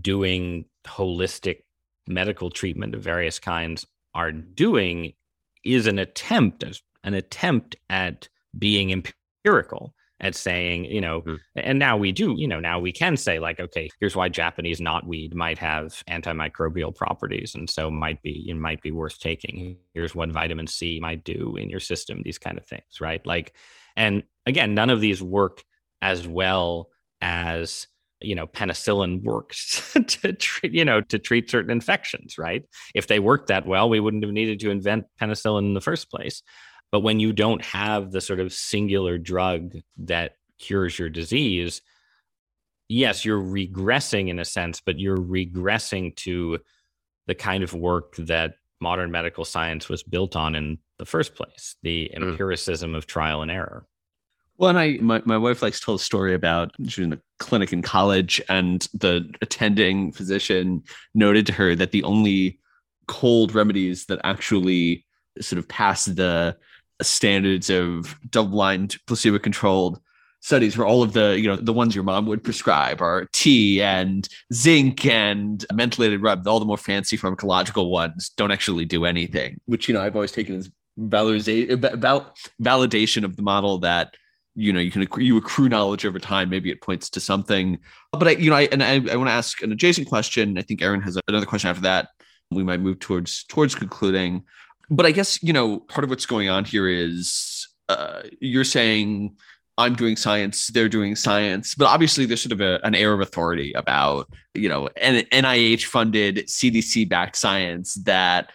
S3: doing holistic medical treatment of various kinds are doing is an attempt, an attempt at being empirical at saying, you know, mm. and now we do, you know, now we can say like, okay, here's why Japanese knotweed might have antimicrobial properties, and so might be it might be worth taking. Here's what vitamin C might do in your system. These kind of things, right? Like, and again, none of these work as well as you know penicillin works to treat you know to treat certain infections right if they worked that well we wouldn't have needed to invent penicillin in the first place but when you don't have the sort of singular drug that cures your disease, yes, you're regressing in a sense, but you're regressing to the kind of work that modern medical science was built on in the first place the mm. empiricism mm. of trial and error.
S2: Well, and I, my, my wife likes to tell a story about she was in a clinic in college, and the attending physician noted to her that the only cold remedies that actually sort of passed the standards of double-blind placebo-controlled studies where all of the you know the ones your mom would prescribe are tea and zinc and mentholated rub all the more fancy pharmacological ones don't actually do anything. Which you know i've always taken as uh, validation of the model that you know you can accrue, you accrue knowledge over time. Maybe it points to something. But i you know i and i, I want to ask an adjacent question. I think aaron has another question after that. We might move towards towards concluding but I guess you know part of what's going on here is uh, you're saying I'm doing science, they're doing science, but obviously there's sort of a, an air of authority about you know an NIH funded CDC backed science that.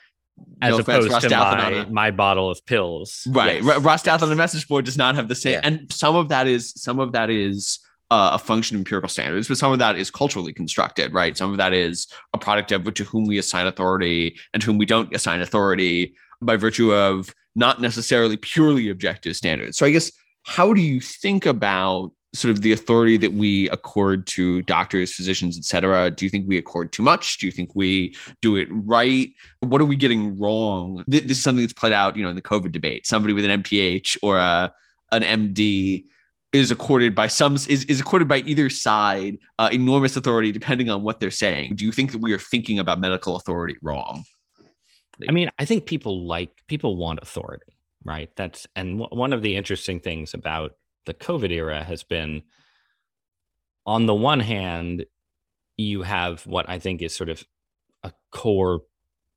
S3: As no opposed offense, to my, my bottle of pills,
S2: right? Yes. Ross on the message board does not have the same, yeah. and some of that is some of that is uh, a function of empirical standards, but some of that is culturally constructed, right? Some of that is a product of to whom we assign authority and to whom we don't assign authority by virtue of not necessarily purely objective standards. So I guess how do you think about sort of the authority that we accord to doctors, physicians, et cetera? Do you think we accord too much? Do you think we do it right? What are we getting wrong? This is something that's played out, you know, in the COVID debate. Somebody with an MPH or a, an MD is accorded by some is, is accorded by either side uh, enormous authority depending on what they're saying. Do you think that we are thinking about medical authority wrong?
S3: I mean i think people like people want authority right? That's and w- one of the interesting things about the covid era has been on the one hand you have what i think is sort of a core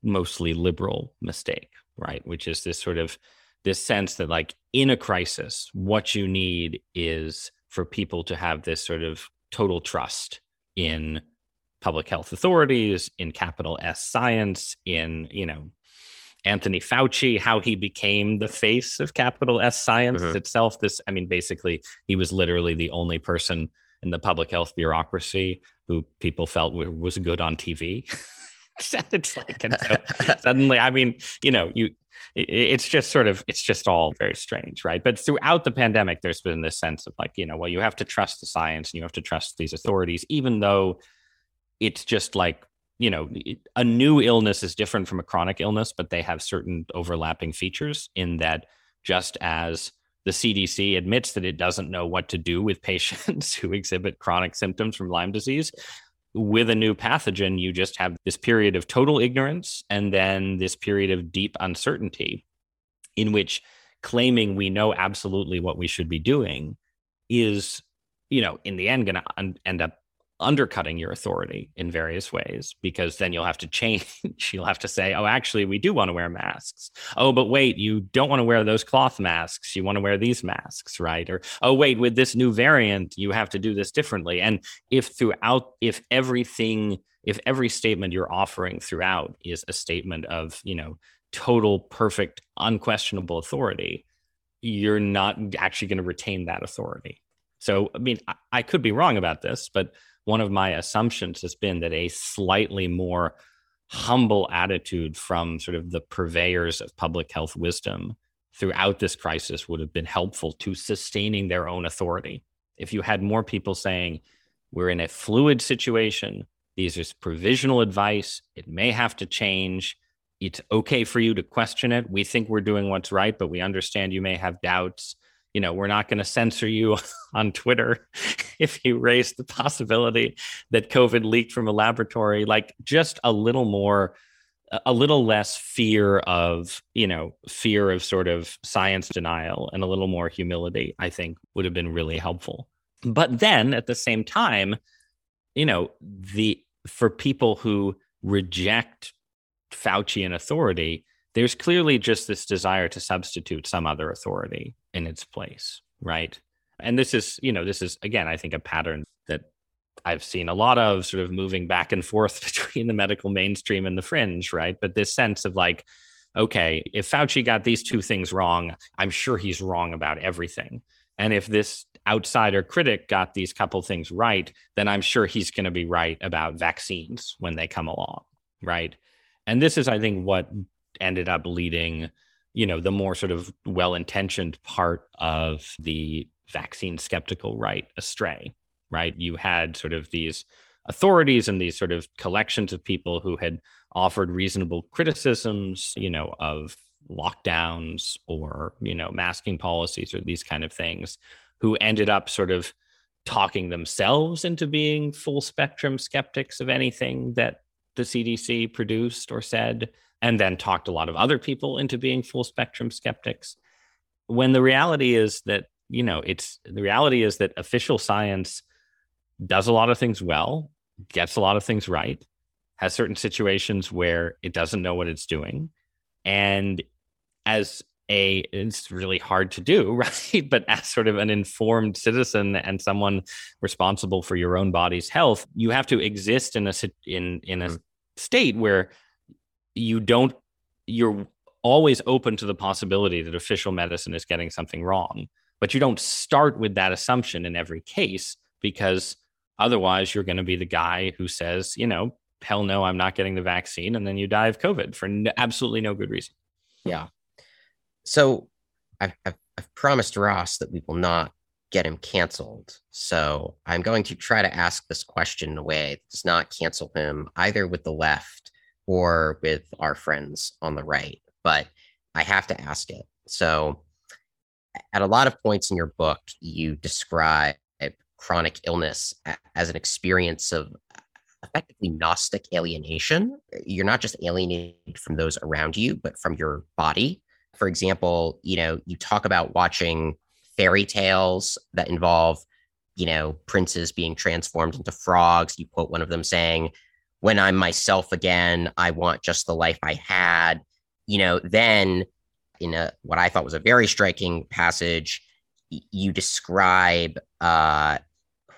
S3: mostly liberal mistake right? Which is this sort of this sense that like in a crisis what you need is for people to have this sort of total trust in public health authorities in capital s science in you know anthony fauci how he became the face of capital s science mm-hmm. itself this i mean basically he was literally the only person in the public health bureaucracy who people felt was good on tv it's like and so suddenly i mean you know you it's just sort of it's just all very strange right? But throughout the pandemic there's been this sense of like you know well you have to trust the science and you have to trust these authorities even though it's just like you know a new illness is different from a chronic illness but they have certain overlapping features in that just as the CDC admits that it doesn't know what to do with patients who exhibit chronic symptoms from Lyme disease with a new pathogen, you just have this period of total ignorance and then this period of deep uncertainty in which claiming we know absolutely what we should be doing is, you know, in the end going to un- end up undercutting your authority in various ways because then you'll have to change. you'll have to say, oh, actually, we do want to wear masks. Oh, but wait, you don't want to wear those cloth masks. You want to wear these masks, right? Or, oh, wait, with this new variant, you have to do this differently. And if throughout, if everything, if every statement you're offering throughout is a statement of, you know, total, perfect, unquestionable authority, you're not actually going to retain that authority. So, I mean, I, I could be wrong about this, but one of my assumptions has been that a slightly more humble attitude from sort of the purveyors of public health wisdom throughout this crisis would have been helpful to sustaining their own authority. If you had more people saying, we're in a fluid situation, these are provisional advice, it may have to change. It's okay for you to question it. We think we're doing what's right, but we understand you may have doubts you know, we're not going to censor you on Twitter if you raise the possibility that COVID leaked from a laboratory. Like just a little more a little less fear of, you know, fear of sort of science denial and a little more humility, I think would have been really helpful. But then at the same time, you know, the for people who reject Fauci and authority, there's clearly just this desire to substitute some other authority in its place, right? And this is, you know, this is again, I think a pattern that I've seen a lot of sort of moving back and forth between the medical mainstream and the fringe, right? But this sense of like, okay, if Fauci got these two things wrong, I'm sure he's wrong about everything. And if this outsider critic got these couple things right, then I'm sure he's going to be right about vaccines when they come along, right? And this is, I think, what ended up leading, you know, the more sort of well-intentioned part of the vaccine skeptical right astray, right? You had sort of these authorities and these sort of collections of people who had offered reasonable criticisms, you know, of lockdowns or, you know, masking policies or these kind of things, who ended up sort of talking themselves into being full spectrum skeptics of anything that the CDC produced or said, and then talked a lot of other people into being full spectrum skeptics. When the reality is that, you know, it's the reality is that official science does a lot of things well, gets a lot of things right, has certain situations where it doesn't know what it's doing. And as a, it's really hard to do, right? But as sort of an informed citizen and someone responsible for your own body's health, you have to exist in a in in a mm-hmm. state where you don't you're always open to the possibility that official medicine is getting something wrong but you don't start with that assumption in every case because Otherwise, you're going to be the guy who says, you know, hell no, I'm not getting the vaccine. And then you die of COVID for no, absolutely no good reason.
S1: Yeah. So I've, I've, I've promised Ross that we will not get him canceled. So I'm going to try to ask this question in a way that does not cancel him either with the left or with our friends on the right. But I have to ask it. So at a lot of points in your book, you describe chronic illness as an experience of effectively gnostic alienation. You're not just alienated from those around you, but from your body. For example, you know, you talk about watching fairy tales that involve, you know, princes being transformed into frogs. You quote one of them saying, When I'm myself again, I want just the life I had. You know, then in a what I thought was a very striking passage, you describe uh,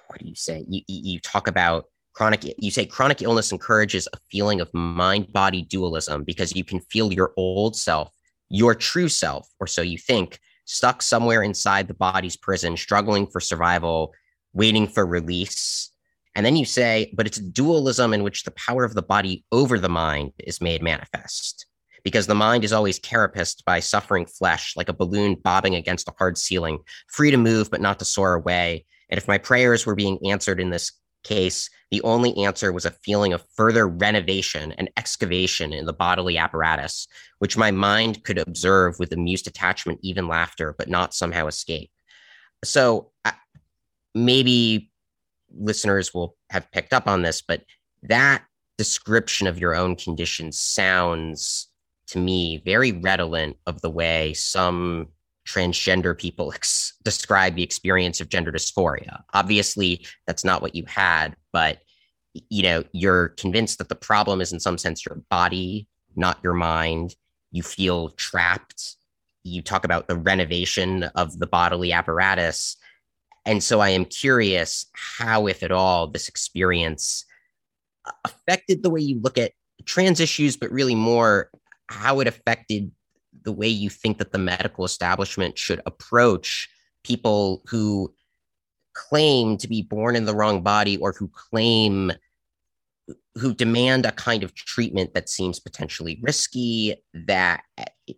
S1: what do you say? You, you talk about chronic you say chronic illness encourages a feeling of mind body dualism because you can feel your old self your true self or so you think stuck somewhere inside the body's prison struggling for survival waiting for release. And then you say but it's dualism in which the power of the body over the mind is made manifest. Because the mind is always carapaced by suffering flesh like a balloon bobbing against a hard ceiling free to move but not to soar away. And if my prayers were being answered in this case, the only answer was a feeling of further renovation and excavation in the bodily apparatus, which my mind could observe with amused attachment, even laughter, but not somehow escape. So maybe listeners will have picked up on this, but that description of your own condition sounds to me very redolent of the way some transgender people ex- describe the experience of gender dysphoria. Obviously, that's not what you had, but you know, you're convinced that the problem is in some sense your body, not your mind. You feel trapped. You talk about the renovation of the bodily apparatus. And so I am curious how, if at all, this experience uh, affected the way you look at trans issues, but really more how it affected the way you think that the medical establishment should approach people who claim to be born in the wrong body or who claim who demand a kind of treatment that seems potentially risky that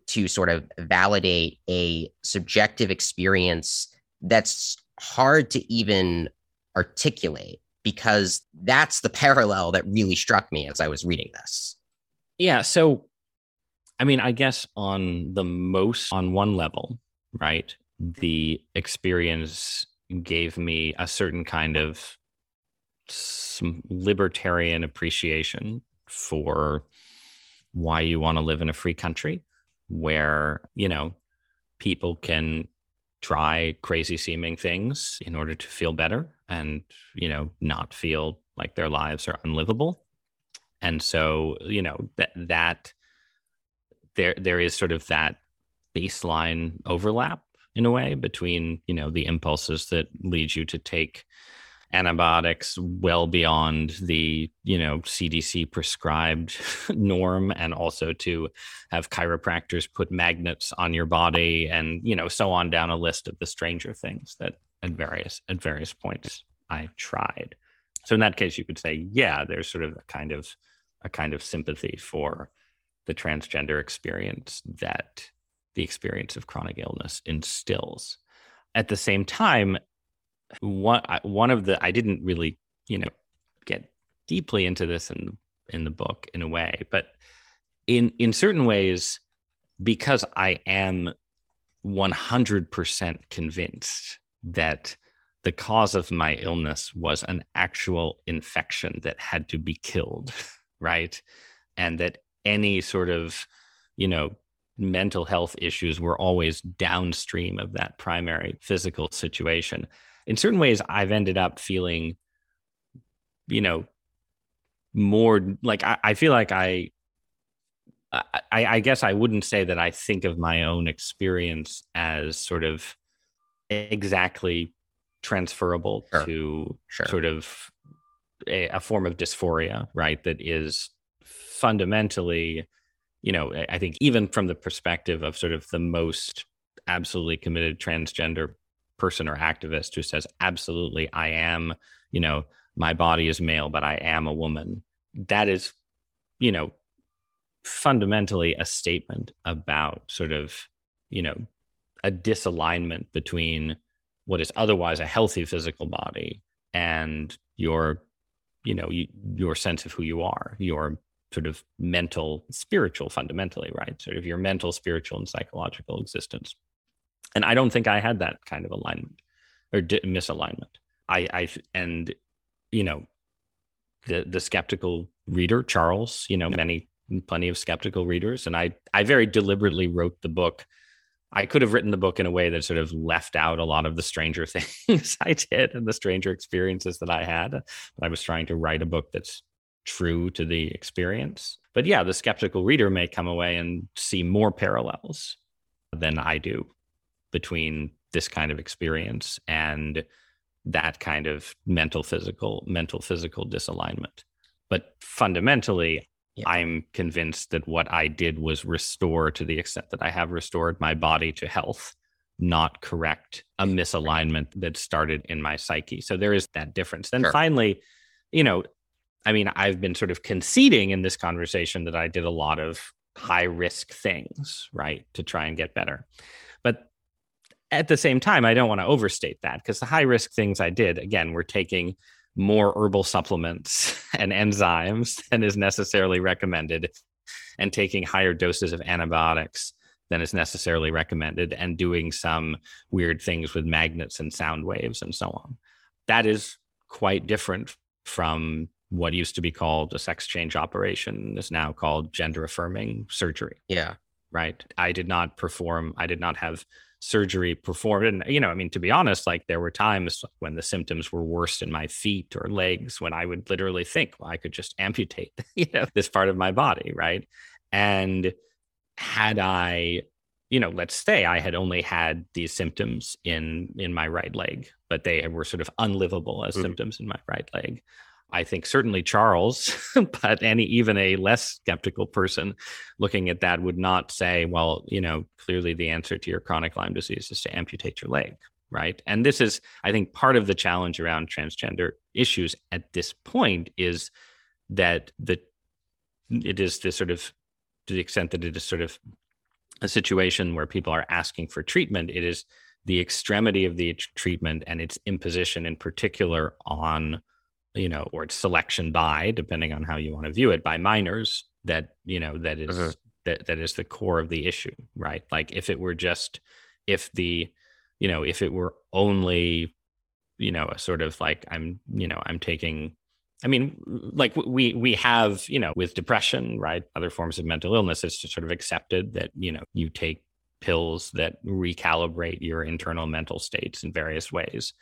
S1: to sort of validate a subjective experience that's hard to even articulate because that's the parallel that really struck me as I was reading this.
S3: Yeah, so I mean, I guess on the most, on one level, right? The experience gave me a certain kind of some libertarian appreciation for why you want to live in a free country where, you know, people can try crazy seeming things in order to feel better and, you know, not feel like their lives are unlivable. And so, you know, that that there there is sort of that baseline overlap in a way between, you know, the impulses that lead you to take antibiotics well beyond the you know CDC prescribed norm and also to have chiropractors put magnets on your body and you know so on down a list of the stranger things that at various at various points I've tried. So in that case you could say yeah there's sort of a kind of a kind of sympathy for the transgender experience that the experience of chronic illness instills. At the same time, one one of the I didn't really you know get deeply into this in in the book in a way, but in in certain ways, because I am one hundred percent convinced that the cause of my illness was an actual infection that had to be killed, right, and that any sort of you know mental health issues were always downstream of that primary physical situation in certain ways i've ended up feeling you know more like i, I feel like I, I i guess i wouldn't say that i think of my own experience as sort of exactly transferable sure. to sure. sort of a, a form of dysphoria right that is fundamentally you know i think even from the perspective of sort of the most absolutely committed transgender person or activist who says absolutely i am you know my body is male but i am a woman that is you know fundamentally a statement about sort of you know a disalignment between what is otherwise a healthy physical body and your you know you, your sense of who you are your sort of mental spiritual fundamentally right sort of your mental spiritual and psychological existence and I don't think I had that kind of alignment or di- misalignment. I, I, and you know, the the skeptical reader, Charles, you know, many plenty of skeptical readers, and I, I very deliberately wrote the book. I could have written the book in a way that sort of left out a lot of the stranger things I did and the stranger experiences that I had. But I was trying to write a book that's true to the experience. But yeah, the skeptical reader may come away and see more parallels than I do between this kind of experience and that kind of mental physical mental physical disalignment but fundamentally yeah. i'm convinced that what i did was restore to the extent that i have restored my body to health not correct a misalignment that started in my psyche so there is that difference then sure. finally you know i mean i've been sort of conceding in this conversation that i did a lot of high risk things right to try and get better but at the same time, I don't want to overstate that because the high risk things I did, again, were taking more herbal supplements and enzymes than is necessarily recommended, and taking higher doses of antibiotics than is necessarily recommended, and doing some weird things with magnets and sound waves and so on. That is quite different from what used to be called a sex change operation is now called gender affirming surgery.
S1: Yeah.
S3: Right. I did not perform, I did not have surgery performed. And, you know, I mean, to be honest, like there were times when the symptoms were worse in my feet or legs when I would literally think, well, I could just amputate, you know, this part of my body. Right. And had I, you know, let's say I had only had these symptoms in in my right leg, but they were sort of unlivable as mm-hmm. symptoms in my right leg. I think certainly Charles, but any even a less skeptical person looking at that would not say, well, you know, clearly the answer to your chronic Lyme disease is to amputate your leg, right? And this is, I think, part of the challenge around transgender issues at this point is that the it is this sort of to the extent that it is sort of a situation where people are asking for treatment, it is the extremity of the treatment and its imposition in particular on you know, or selection by, depending on how you want to view it, by minors that, you know, that is, uh-huh. that, that is the core of the issue, right? Like if it were just, if the, you know, if it were only, you know, a sort of like I'm, you know, I'm taking I mean, like we we have, you know, with depression, right? Other forms of mental illness, it's just sort of accepted that, you know, you take pills that recalibrate your internal mental states in various ways.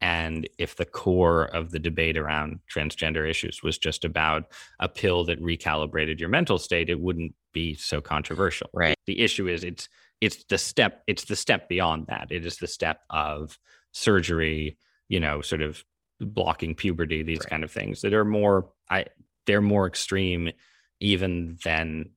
S3: And if the core of the debate around transgender issues was just about a pill that recalibrated your mental state, it wouldn't be so controversial.
S1: Right.
S3: The issue is it's it's the step it's the step beyond that. It is the step of surgery, you know, sort of blocking puberty, these right. kind of things that are more I they're more extreme even than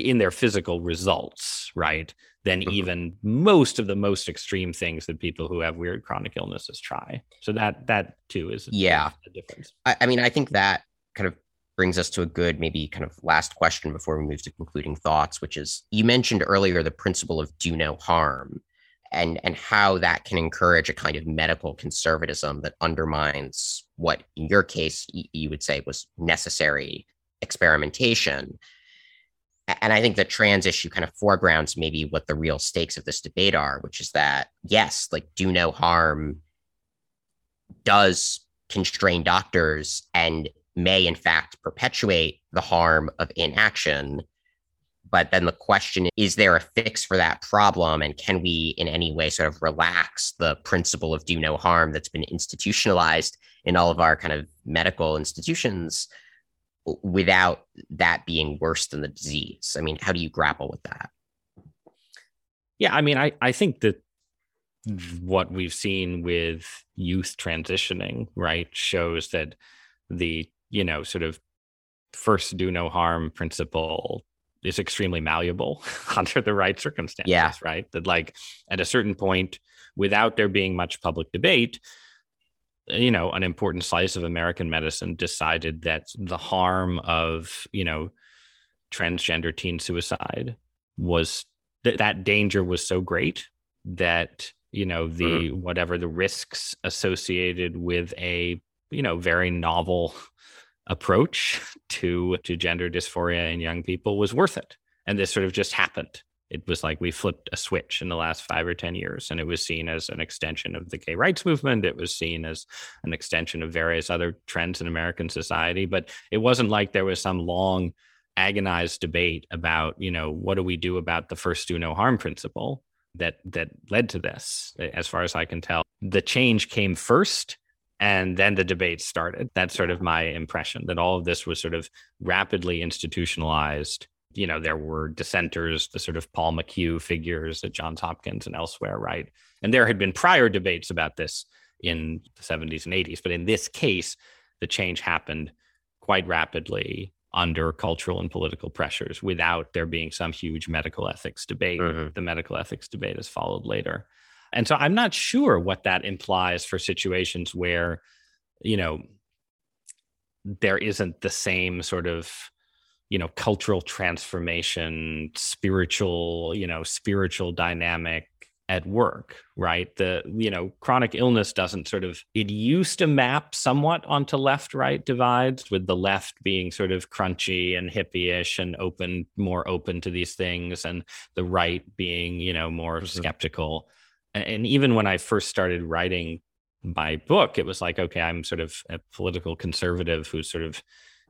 S3: in their physical results, right? Than mm-hmm. even most of the most extreme things that people who have weird chronic illnesses try. So that that too is
S1: yeah
S3: a difference.
S1: I, I mean, I think that kind of brings us to a good maybe kind of last question before we move to concluding thoughts, which is you mentioned earlier the principle of do no harm and and how that can encourage a kind of medical conservatism that undermines what in your case you would say was necessary experimentation and I think the trans issue kind of foregrounds maybe what the real stakes of this debate are, which is that yes, like do no harm does constrain doctors and may in fact perpetuate the harm of inaction. But then the question is there a fix for that problem? And can we in any way sort of relax the principle of do no harm that's been institutionalized in all of our kind of medical institutions without that being worse than the disease? I mean, how do you grapple with that?
S3: Yeah, I mean, I, I think that what we've seen with youth transitioning, right, shows that the, you know, sort of first do no harm principle is extremely malleable under the right circumstances,
S1: yeah.
S3: right? That like at a certain point, without there being much public debate, you know, an important slice of American medicine decided that the harm of, you know, transgender teen suicide was that that danger was so great that, you know, the mm-hmm. whatever the risks associated with a, you know, very novel approach to to gender dysphoria in young people was worth it. And this sort of just happened it was like we flipped a switch in the last five or 10 years. And it was seen as an extension of the gay rights movement. It was seen as an extension of various other trends in American society. But it wasn't like there was some long, agonized debate about, you know, what do we do about the first do no harm principle that that led to this, as far as I can tell. The change came first and then the debate started. That's sort of my impression that all of this was sort of rapidly institutionalized you know, there were dissenters, the sort of Paul McHugh figures at Johns Hopkins and elsewhere, right? And there had been prior debates about this in the 70s and 80s. But in this case, the change happened quite rapidly under cultural and political pressures without there being some huge medical ethics debate. Mm-hmm. The medical ethics debate has followed later. And so I'm not sure what that implies for situations where, you know, there isn't the same sort of you know cultural transformation spiritual you know spiritual dynamic at work right the you know chronic illness doesn't sort of it used to map somewhat onto left right divides with the left being sort of crunchy and hippie-ish and open more open to these things and the right being you know more mm-hmm. skeptical and even when i first started writing my book it was like okay i'm sort of a political conservative who's sort of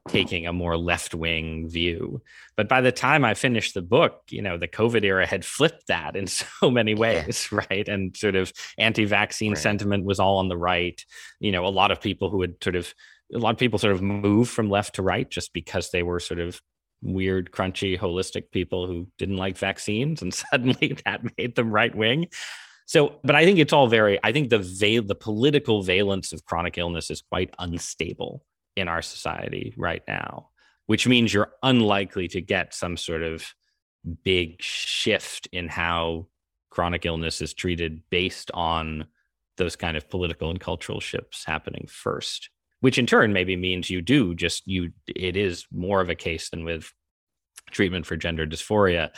S3: taking a more left wing view. But by the time I finished the book, you know, the COVID era had flipped that in so many ways, yeah. right? And sort of anti vaccine right. sentiment was all on the right. You know, a lot of people who had sort of, a lot of people sort of moved from left to right just because they were sort of weird, crunchy, holistic people who didn't like vaccines. And suddenly that made them right wing. So, but I think it's all very, I think the veil, the political valence of chronic illness is quite unstable in our society right now, which means you're unlikely to get some sort of big shift in how chronic illness is treated based on those kind of political and cultural shifts happening first which in turn maybe means you do just you it is more of a case than with treatment for gender dysphoria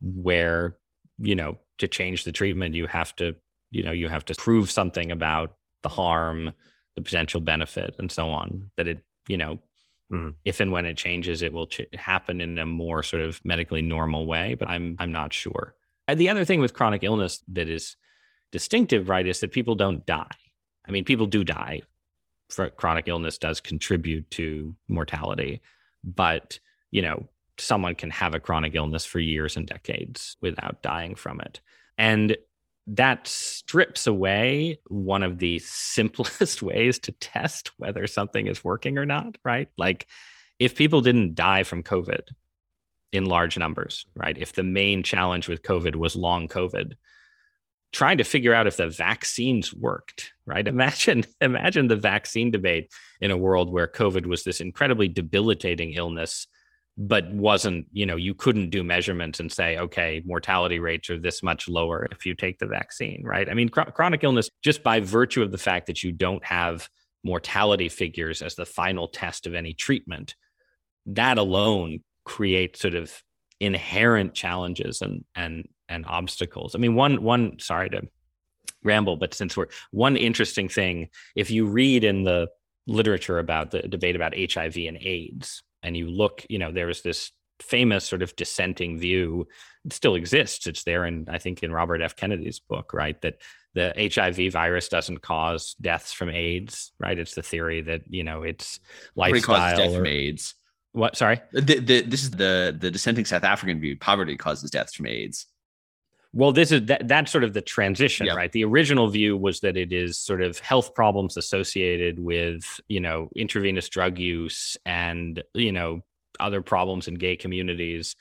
S3: where you know to change the treatment you have to you know you have to prove something about the harm the potential benefit and so on that it you know mm. if and when it changes it will ch- happen in a more sort of medically normal way but i'm i'm not sure and the other thing with chronic illness that is distinctive right is that people don't die i mean people do die For chronic illness does contribute to mortality, but you know, someone can have a chronic illness for years and decades without dying from it. And that strips away one of the simplest ways to test whether something is working or not, right? Like if people didn't die from COVID in large numbers, right? If the main challenge with COVID was long COVID, trying to figure out if the vaccines worked, right? Imagine imagine the vaccine debate in a world where COVID was this incredibly debilitating illness but wasn't, you know, you couldn't do measurements and say, okay, mortality rates are this much lower if you take the vaccine, right? I mean, cr- chronic illness, just by virtue of the fact that you don't have mortality figures as the final test of any treatment, that alone creates sort of inherent challenges and and and obstacles. I mean, one one sorry to ramble, but since we're one interesting thing, if you read in the literature about the debate about HIV and AIDS, and you look, you know, there's this famous sort of dissenting view it still exists it's there and i think in robert f kennedy's book right that the hiv virus doesn't cause deaths from aids right it's the theory that you know it's lifestyle
S2: causes death
S3: or,
S2: from AIDS.
S3: what sorry
S2: The, the, this is the the dissenting South African view. Poverty causes deaths from AIDS.
S3: Well, this is that that's sort of the transition,
S2: Yeah.
S3: right? The original view was that it is sort of health problems associated with, you know, intravenous drug use and, you know, other problems in gay communities.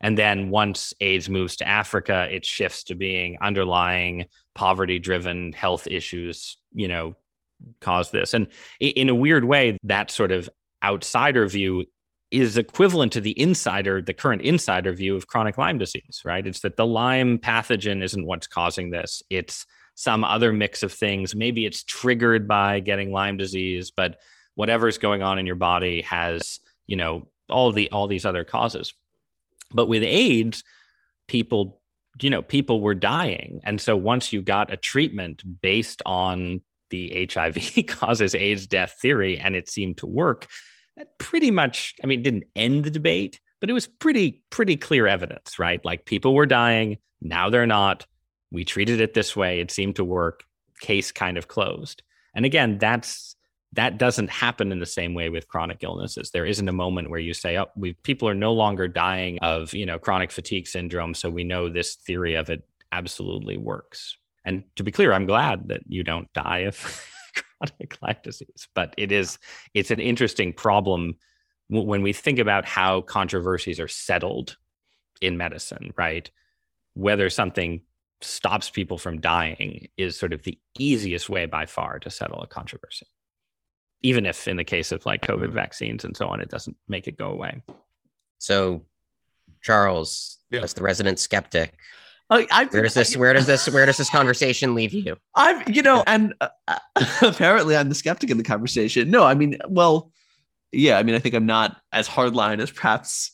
S3: And then once AIDS moves to Africa, it shifts to being underlying poverty driven health issues, you know, cause this. And in a weird way, that sort of outsider view is equivalent to the insider, the current insider view of chronic Lyme disease, right? It's that the Lyme pathogen isn't what's causing this. It's some other mix of things. Maybe it's triggered by getting Lyme disease, but whatever's going on in your body has, you know, all the all these other causes. But with AIDS, people, you know, people were dying. And so once you got a treatment based on the HIV causes AIDS death theory and it seemed to work, that pretty much, I mean, it didn't end the debate, but it was pretty, pretty clear evidence, right? Like people were dying, now they're not. We treated it this way, it seemed to work, case kind of closed. And again, that's that doesn't happen in the same way with chronic illnesses. There isn't a moment where you say, "Oh, we people are no longer dying of you know chronic fatigue syndrome," so we know this theory of it absolutely works. And to be clear, I'm glad that you don't die of chronic Lyme disease, but it is it's an interesting problem when we think about how controversies are settled in medicine, right? Whether something stops people from dying is sort of the easiest way by far to settle a controversy. Even if in the case of like COVID vaccines and so on, it doesn't make it go away.
S1: So, Charles,
S2: Yeah.
S1: as the resident skeptic,
S4: I, I,
S1: where does this where does this where does this conversation leave you?
S4: I'm, you know, and uh, apparently I'm the skeptic in the conversation. No, I mean, well, yeah, I mean, I think I'm not as hardline as perhaps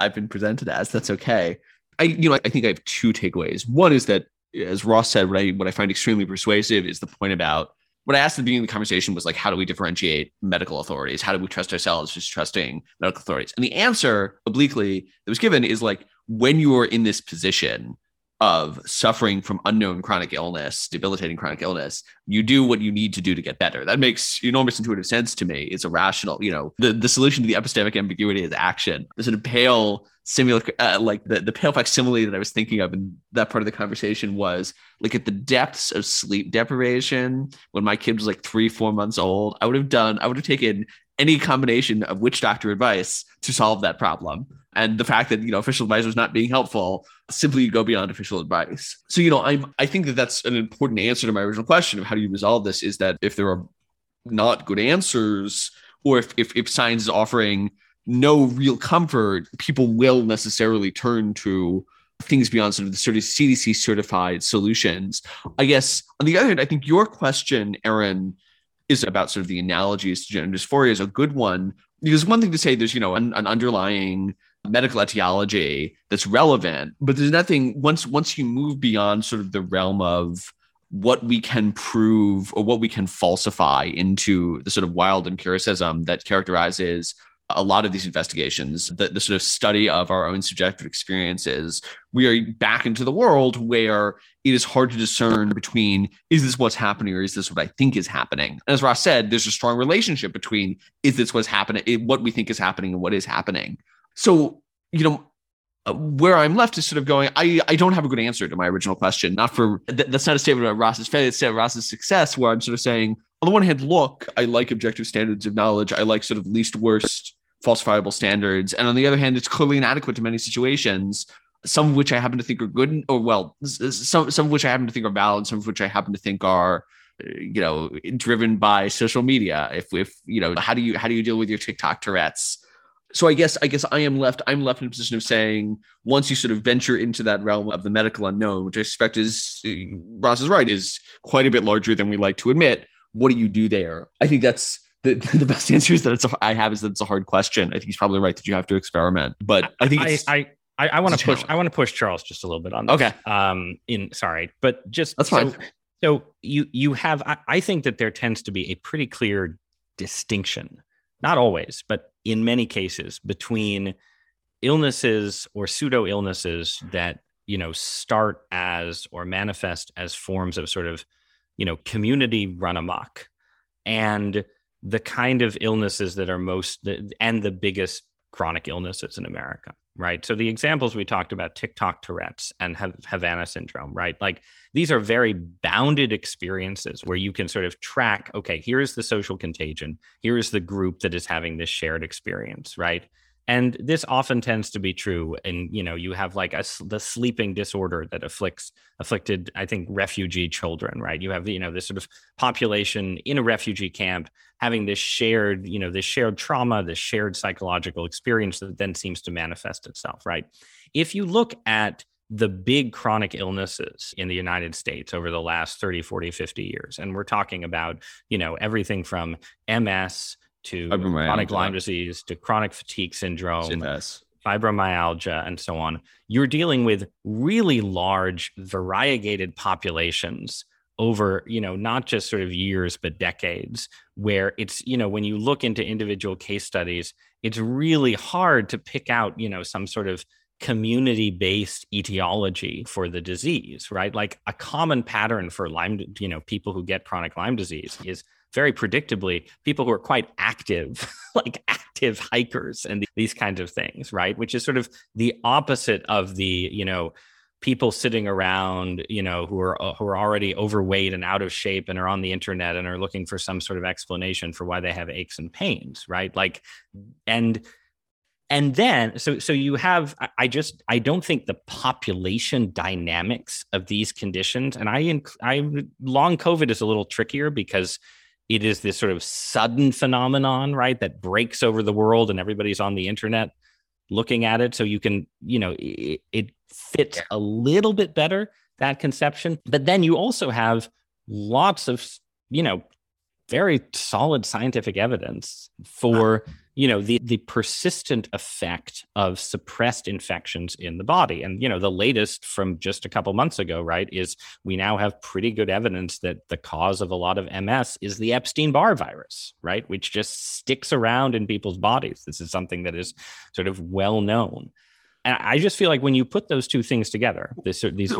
S4: I've been presented as. That's okay.
S2: I you know I think I have two takeaways. One is that as Ross said, what I what I find extremely persuasive is the point about what I asked at the beginning of the conversation was like, how do we differentiate medical authorities? How do we trust ourselves just trusting medical authorities? And the answer obliquely that was given is like when you are in this position of suffering from unknown chronic illness, debilitating chronic illness, you do what you need to do to get better. That makes enormous intuitive sense to me. It's a rational, you know, the, the solution to the epistemic ambiguity is action. The sort pale simula, uh, like the, the pale facsimile that I was thinking of in that part of the conversation was like at the depths of sleep deprivation when my kid was like three, four months old, I would have done, I would have taken any combination of witch doctor advice to solve that problem. And the fact that, you know, official advice was not being helpful simply go beyond official advice. So, you know, I'm, I think that that's an important answer to my original question of how do you resolve this is that if there are not good answers or if, if, if science is offering no real comfort, people will necessarily turn to things beyond sort of the sort of CDC certified solutions. I guess on the other hand, I think your question, Aaron, is about sort of the analogies to gender dysphoria is a good one. Because one thing to say there's, you know, an, an underlying medical etiology that's relevant, but there's nothing once once you move beyond sort of the realm of what we can prove or what we can falsify into the sort of wild empiricism that characterizes a lot of these investigations, the, the sort of study of our own subjective experiences, we are back into the world where it is hard to discern between is this what's happening or is this what I think is happening? And as Ross said, there's a strong relationship between is this what's happening, eh, what we think is happening and what is happening. So, you know, uh, where I'm left is sort of going, I, I don't have a good answer to my original question. Not for th- that's not a statement about Ross's failure, it's a Ross's success, where I'm sort of saying, on the one hand, look, I like objective standards of knowledge. I like sort of least worst falsifiable standards. And on the other hand, it's clearly inadequate to many situations, some of which I happen to think are good, or well, some, some of which I happen to think are valid, some of which I happen to think are you know driven by social media if if you know how do you how do you deal with your tiktok tourette's so i guess i guess i am left i'm left in a position of saying once you sort of venture into that realm of the medical unknown which i suspect is ross is right is quite a bit larger than we like to admit what do you do there i think that's the, the best answer is that it's a, I have is that it's a hard question. I think he's probably right that you have to experiment, but I think
S3: I, I, I, I want to push. I want to push Charles just a little bit on this.
S2: Okay.
S3: Um. In sorry, but just
S2: that's fine.
S3: So, so you you have. I, I think that there tends to be a pretty clear distinction, not always, but in many cases, between illnesses or pseudo illnesses that you know start as or manifest as forms of sort of you know community run amok. And the kind of illnesses that are most and the biggest chronic illnesses in America, right? So the examples we talked about TikTok Tourette's and Havana syndrome, right? Like these are very bounded experiences where you can sort of track, okay, here's the social contagion, here is the group that is having this shared experience, right? And this often tends to be true and you know you have like a, the sleeping disorder that afflicts afflicted i think refugee children right you have you know this sort of population in a refugee camp having this shared you know this shared trauma this shared psychological experience that then seems to manifest itself right if you look at the big chronic illnesses in the United States over the last 30, 40, 50 years. And we're talking about, you know, everything from MS to chronic Lyme disease to chronic fatigue syndrome,
S2: CFS.
S3: fibromyalgia, and so on. You're dealing with really large, variegated populations over you know not just sort of years but decades where it's you know when you look into individual case studies it's really hard to pick out you know some sort of community based etiology for the disease right like a common pattern for lyme you know people who get chronic lyme disease is very predictably people who are quite active, like active hikers and these kinds of things, right? Which is sort of the opposite of the, you know, people sitting around, you know, who are uh, who are already overweight and out of shape and are on the internet and are looking for some sort of explanation for why they have aches and pains, right? Like and and then so so you have i just i don't think the population dynamics of these conditions and i in, i long covid is a little trickier because it is this sort of sudden phenomenon, right? That breaks over the world and everybody's on the internet looking at it. So you can, you know, it, it fits a little bit better that conception. But then you also have lots of, you know, very solid scientific evidence for uh-huh. You know the the persistent effect of suppressed infections in the body. And you know the latest from just a couple months ago right is we now have pretty good evidence that the cause of a lot of ms is the epstein-barr virus right which just sticks around in people's bodies. This is something that is sort of well known. And I just feel like when you put those two things together, this, these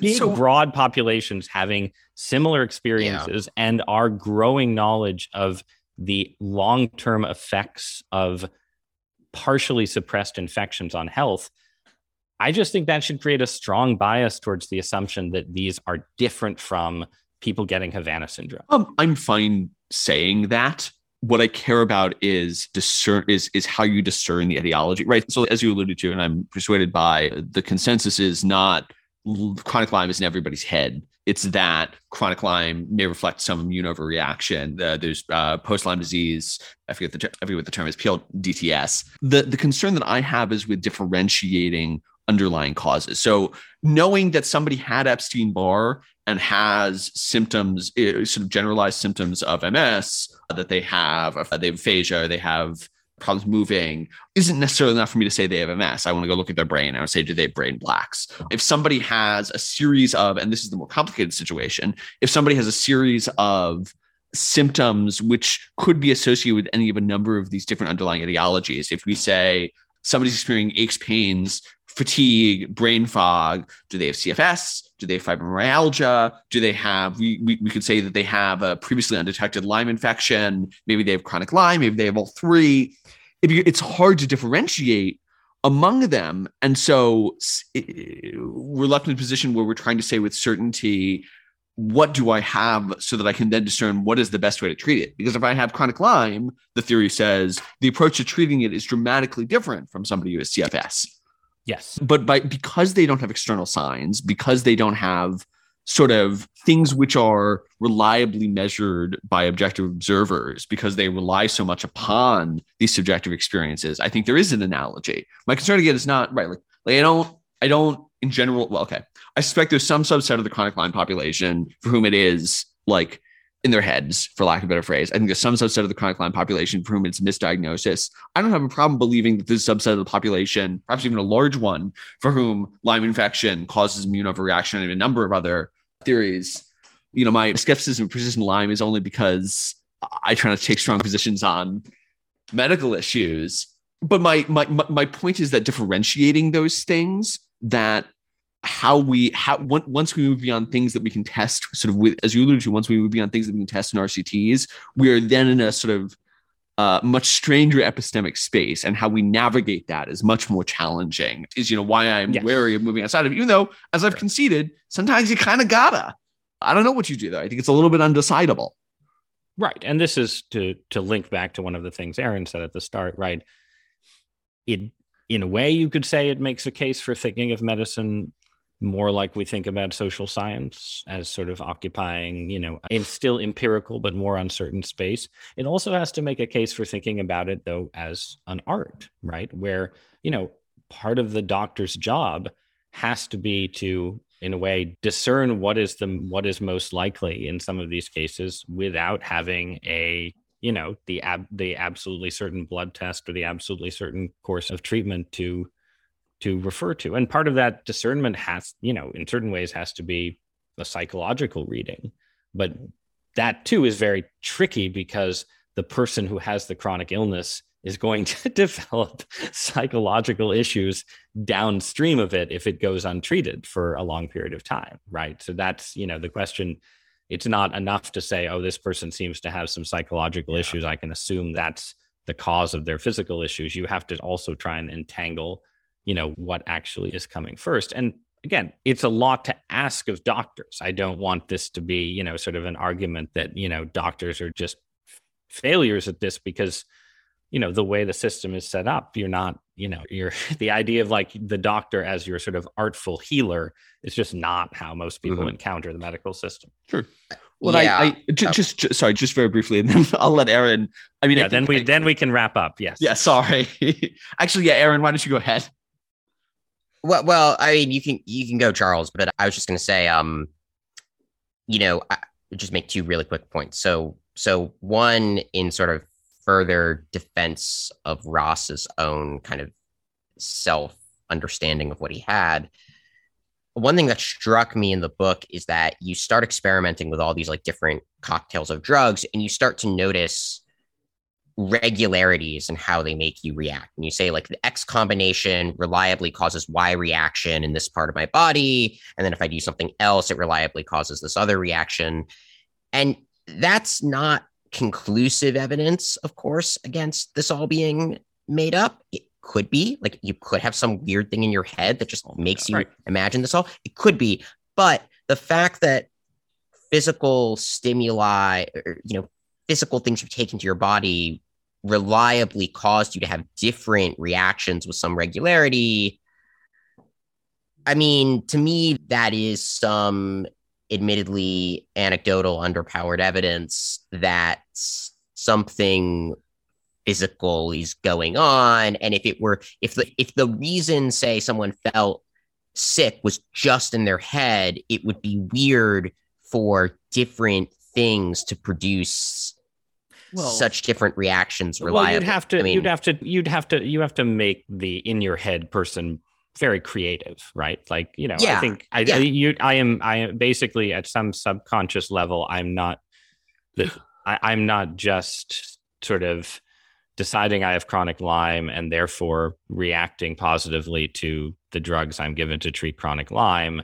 S3: big, so, broad populations having similar experiences yeah. and our growing knowledge of the long term effects of partially suppressed infections on health, I just think that should create a strong bias towards the assumption that these are different from people getting Havana syndrome.
S2: Um, I'm fine saying that. What I care about is discern is is how you discern the etiology, right? So as you alluded to, and I'm persuaded by the consensus is not chronic Lyme is in everybody's head it's that chronic Lyme may reflect some immune overreaction. Uh, there's uh, post Lyme disease. I forget the ter- I forget what the term is. PLDTS. The the concern that I have is with differentiating underlying causes. So knowing that somebody had Epstein Barr and has symptoms, uh, sort of generalized symptoms of MS, that they have, they have aphasia, they have problems moving isn't necessarily enough for me to say they have MS. I want to go look at their brain. I would say, do they have brain blacks? If somebody has a series of, and this is the more complicated situation, if somebody has a series of symptoms which could be associated with any of a number of these different underlying etiologies. If we say somebody's experiencing aches, pains, fatigue, brain fog, do they have CFS? Do they have fibromyalgia? Do they have, we, we, we could say that they have a previously undetected Lyme infection. Maybe they have chronic Lyme. Maybe they have all three. You, it's hard to differentiate among them. And so we're left in a position where we're trying to say with certainty what do I have so that I can then discern what is the best way to treat it? Because if I have chronic Lyme, the theory says the approach to treating it is dramatically different from somebody who has CFS.
S3: Yes.
S2: But by because they don't have external signs, because they don't have sort of things which are reliably measured by objective observers because they rely so much upon these subjective experiences i think there is an analogy my concern again is not right like, like i don't i don't in general well okay I suspect there's some subset of the chronic Lyme population for whom it is like in their heads, for lack of a better phrase. I think there's some subset of the chronic Lyme population for whom it's misdiagnosis. I don't have a problem believing that this subset of the population, perhaps even a large one, for whom Lyme infection causes immune overreaction and a number of other theories. You know, my skepticism of persistent Lyme is only because I try to take strong positions on medical issues. But my my my point is that differentiating those things that how we how once we move beyond things that we can test sort of with as you alluded to once we move beyond things that we can test in rcts we are then in a sort of uh, much stranger epistemic space and how we navigate that is much more challenging is you know why i'm yes. wary of moving outside of it even though as i've conceded sometimes you kind of gotta. I don't know what you do though. I think it's a little bit undecidable.
S3: Right and this is to to link back to one of the things aaron said at the start right? It in a way you could say it makes a case for thinking of medicine more like we think about social science as sort of occupying, you know, in still empirical but more uncertain space. It also has to make a case for thinking about it though as an art, right? Where, you know, part of the doctor's job has to be to in a way discern what is the what is most likely in some of these cases without having a you know the ab the absolutely certain blood test or the absolutely certain course of treatment to to refer to. And part of that discernment has, you know, in certain ways has to be a psychological reading. But that too is very tricky because the person who has the chronic illness is going to develop psychological issues downstream of it if it goes untreated for a long period of time right so that's you know the question it's not enough to say oh this person seems to have some psychological yeah. issues i can assume that's the cause of their physical issues you have to also try and entangle you know what actually is coming first. And again it's a lot to ask of doctors. I don't want this to be you know sort of an argument that you know doctors are just failures at this because you know the way the system is set up you're not you know you're the idea of like the doctor as your sort of artful healer is just not how most people mm-hmm. encounter the medical system.
S2: Sure well yeah. I, I just, just, just, sorry just very briefly and then i'll let aaron i mean
S3: yeah
S2: I
S3: then we I, then we can wrap up. Yes.
S2: Yeah sorry. Actually yeah aaron why don't you go ahead
S1: well, well, I mean, you can you can go, Charles, but I was just going to say, um, you know, I, just make two really quick points. So, so one in sort of further defense of Ross's own kind of self understanding of what he had. One thing that struck me in the book is that you start experimenting with all these like different cocktails of drugs, and you start to notice regularities and how they make you react. And you say, like, the X combination reliably causes Y reaction in this part of my body. And then if I do something else, it reliably causes this other reaction. And that's not conclusive evidence, of course, against this all being made up. It could be like you could have some weird thing in your head that just makes you right. imagine this all. It could be. But the fact that physical stimuli, or, you know, physical things you've taken to your body reliably caused you to have different reactions with some regularity. I mean, to me, that is some admittedly anecdotal, underpowered evidence that something physical is going on. And if it were, if the if the reason, say, someone felt sick was just in their head, it would be weird for different things to produce well, such different reactions reliably. Well,
S3: you'd have to, I mean, you'd have to, you'd have to, you have to make the in your head person very creative, right? Like, you know, yeah, I think I, yeah. I, you, I am, I am basically at some subconscious level, I'm not the, I, I'm not just sort of deciding I have chronic Lyme and therefore reacting positively to the drugs I'm given to treat chronic Lyme.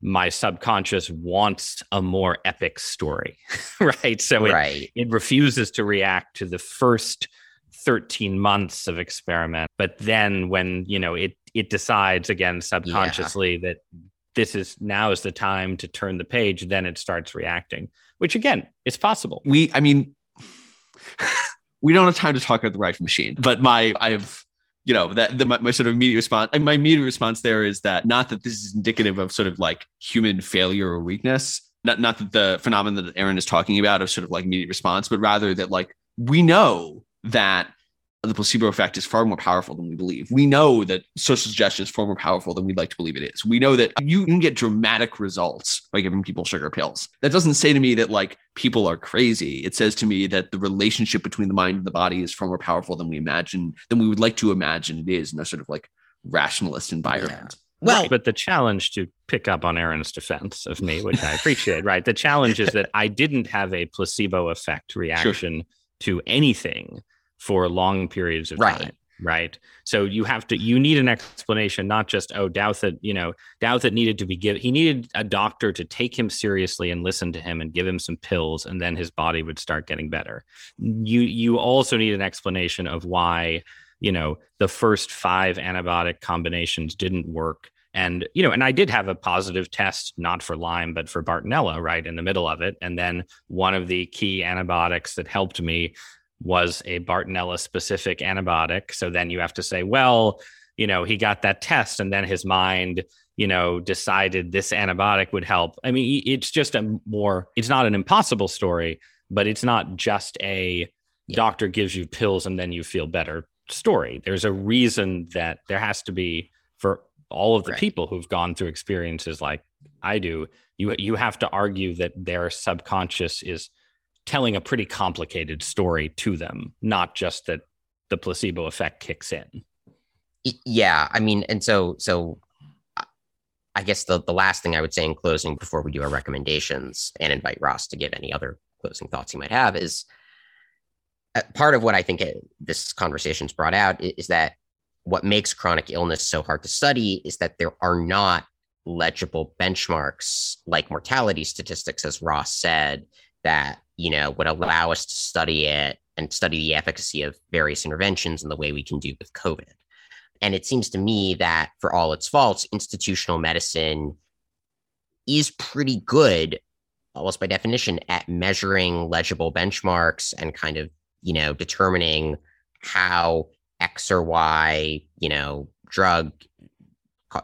S3: My subconscious wants a more epic story, right? So it,
S1: right.
S3: it refuses to react to the first 13 months of experiment but then when you know it it decides again subconsciously yeah. that this is now is the time to turn the page then it starts reacting which again is possible
S4: we i mean we don't have time to talk about the Rife machine but my i've you know that the, my, my, sort of immediate response my immediate response there is that not that this is indicative of sort of like human failure or weakness not not that the phenomenon that aaron is talking about of sort of like immediate response but rather that like we know that the placebo effect is far more powerful than we believe. We know that social suggestion is far more powerful than we'd like to believe it is. We know that you can get dramatic results by giving people sugar pills. That doesn't say to me that like people are crazy. It says to me that the relationship between the mind and the body is far more powerful than we imagine, than we would like to imagine it is in a sort of like rationalist environment. Yeah.
S3: Well, right. but the challenge to pick up on Aaron's defense of me, which I appreciate, right? The challenge is that I didn't have a placebo effect reaction sure. to anything for long periods of
S1: right.
S3: time right? So you have to you need an explanation not just oh Douthat you know Douthat needed to be given he needed a doctor to take him seriously and listen to him and give him some pills and then his body would start getting better. You you also need an explanation of why you know the first five antibiotic combinations didn't work. And you know and i did have a positive test not for lyme but for bartonella right in the middle of it. And then one of the key antibiotics that helped me was a Bartonella specific antibiotic. So then you have to say, well, you know, he got that test and then his mind, you know, decided this antibiotic would help. I mean, it's just a more, it's not an impossible story, but it's not just a yeah. doctor gives you pills and then you feel better story. There's a reason that there has to be for all of the right. people who've gone through experiences like I do, you you have to argue that their subconscious is telling a pretty complicated story to them, not just that the placebo effect kicks in.
S1: Yeah, I mean, and so so I guess the the last thing I would say in closing before we do our recommendations and invite Ross to give any other closing thoughts he might have is uh, part of what I think it, this conversation's brought out is, is that what makes chronic illness so hard to study is that there are not legible benchmarks like mortality statistics, as Ross said, that you know would allow us to study it and study the efficacy of various interventions in the way we can do with COVID. And it seems to me that for all its faults, institutional medicine is pretty good, almost by definition, at measuring legible benchmarks and kind of, you know, determining how X or Y, you know, drug,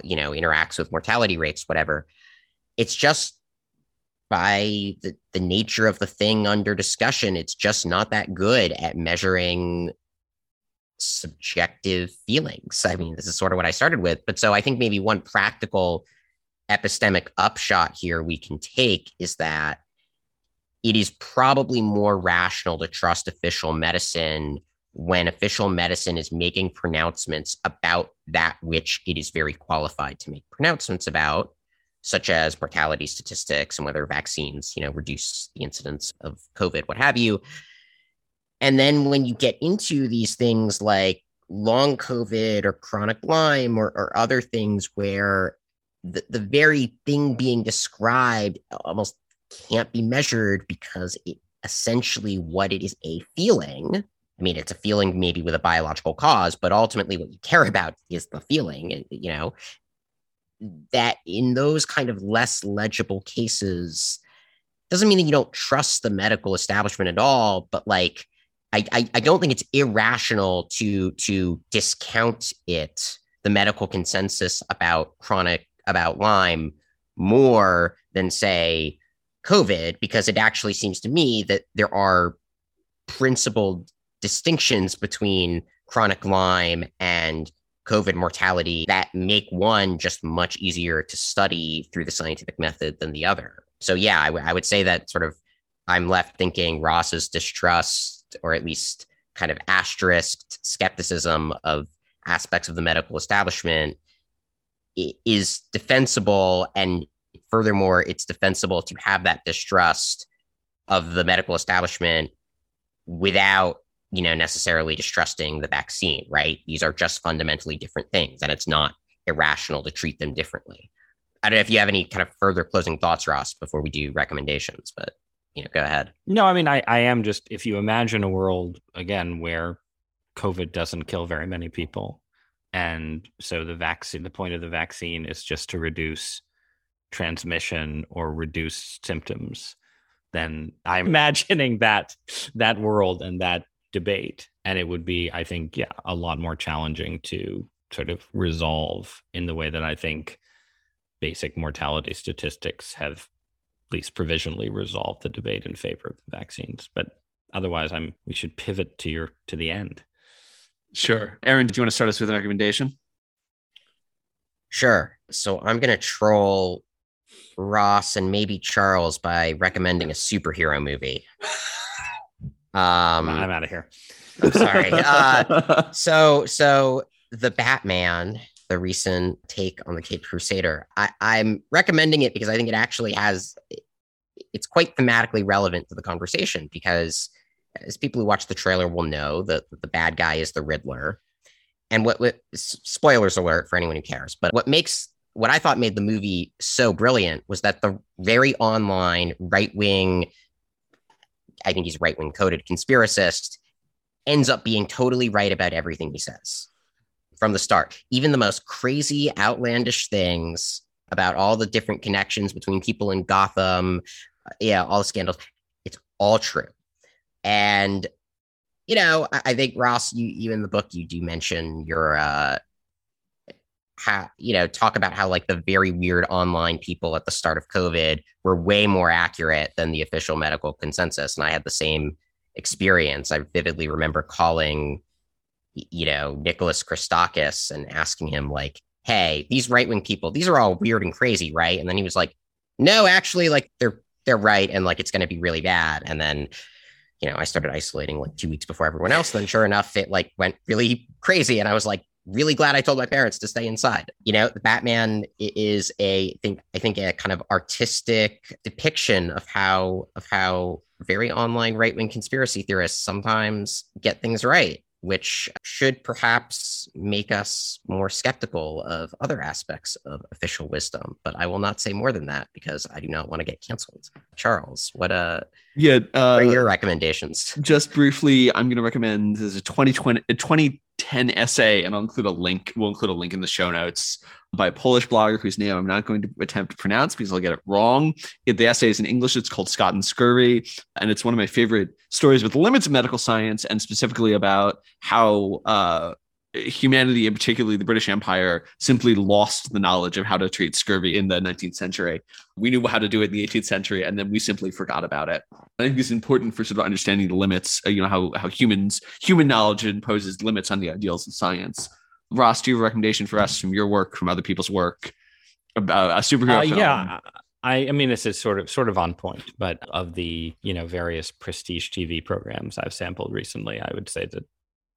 S1: you know, interacts with mortality rates, whatever. It's just by the, the nature of the thing under discussion, it's just not that good at measuring subjective feelings. I mean, this is sort of what I started with. But so I think maybe one practical epistemic upshot here we can take is that it is probably more rational to trust official medicine when official medicine is making pronouncements about that which it is very qualified to make pronouncements about such as mortality statistics and whether vaccines, you know, reduce the incidence of COVID, what have you. And then when you get into these things like long COVID or chronic Lyme or, or other things where the, the very thing being described almost can't be measured because it essentially what it is a feeling. I mean, it's a feeling maybe with a biological cause, but ultimately what you care about is the feeling, you know, that in those kind of less legible cases doesn't mean that you don't trust the medical establishment at all but like I, I, I don't think it's irrational to to discount it the medical consensus about chronic about lyme more than say covid because it actually seems to me that there are principled distinctions between chronic lyme and COVID mortality that make one just much easier to study through the scientific method than the other. So, yeah, I, w- I would say that sort of I'm left thinking Ross's distrust, or at least kind of asterisked skepticism of aspects of the medical establishment is defensible. And furthermore, it's defensible to have that distrust of the medical establishment without you know necessarily distrusting the vaccine right? These are just fundamentally different things and it's not irrational to treat them differently. I don't know if you have any kind of further closing thoughts ross before we do recommendations but you know go ahead.
S3: No i mean i, I am just if you imagine a world again where covid doesn't kill very many people and so the vaccine the point of the vaccine is just to reduce transmission or reduce symptoms then i'm imagining that that world and that debate and it would be i think yeah a lot more challenging to sort of resolve in the way that i think basic mortality statistics have at least provisionally resolved the debate in favor of the vaccines. But otherwise i'm we should pivot to your to the end.
S2: Sure. Aaron do you want to start us with a recommendation?
S1: Sure. So i'm going to troll ross and maybe charles by recommending a superhero movie
S3: um, I'm out of here.
S1: I'm sorry. Uh, so, so the Batman, the recent take on the Cape Crusader, I, I'm recommending it because I think it actually has. It's quite thematically relevant to the conversation because, as people who watch the trailer will know, that the bad guy is the Riddler, and what, what spoilers alert for anyone who cares. But what makes what I thought made the movie so brilliant was that the very online right wing I think he's right wing coded conspiracist, ends up being totally right about everything he says from the start. Even the most crazy, outlandish things about all the different connections between people in Gotham, uh, yeah, all the scandals, it's all true. And you know, I, I think Ross, you you in the book you do mention your uh how you know talk about how like the very weird online people at the start of covid were way more accurate than the official medical consensus and i had the same experience. I vividly remember calling you know nicholas christakis and asking him like hey these right-wing people these are all weird and crazy right? And then he was like no actually like they're they're right and like it's going to be really bad. And then you know i started isolating like two weeks before everyone else then sure enough it like went really crazy and i was like really glad I told my parents to stay inside. You know, Batman is a think I think a kind of artistic depiction of how of how very online right-wing conspiracy theorists sometimes get things right which should perhaps make us more skeptical of other aspects of official wisdom. But I will not say more than that because I do not want to get canceled. Charles, what uh
S2: yeah, uh,
S1: what your recommendations?
S2: Just briefly, I'm going to recommend there's a 2020 a 2010 essay, and I'll include a link. We'll include a link in the show notes by a Polish blogger whose name I'm not going to attempt to pronounce because I'll get it wrong. The essay is in English. It's called Scott and Scurvy, and it's one of my favorite stories with limits of medical science, and specifically about how uh, humanity, and particularly the British Empire, simply lost the knowledge of how to treat scurvy in the 19th century. We knew how to do it in the 18th century, and then we simply forgot about it. I think it's important for sort of understanding the limits. Uh, you know how how humans human knowledge imposes limits on the ideals of science. Ross, do you have a recommendation for us from your work, from other people's work about a superhero
S3: uh,
S2: film?
S3: Yeah. I, I mean, this is sort of sort of on point, but of the you know various prestige TV programs I've sampled recently, I would say that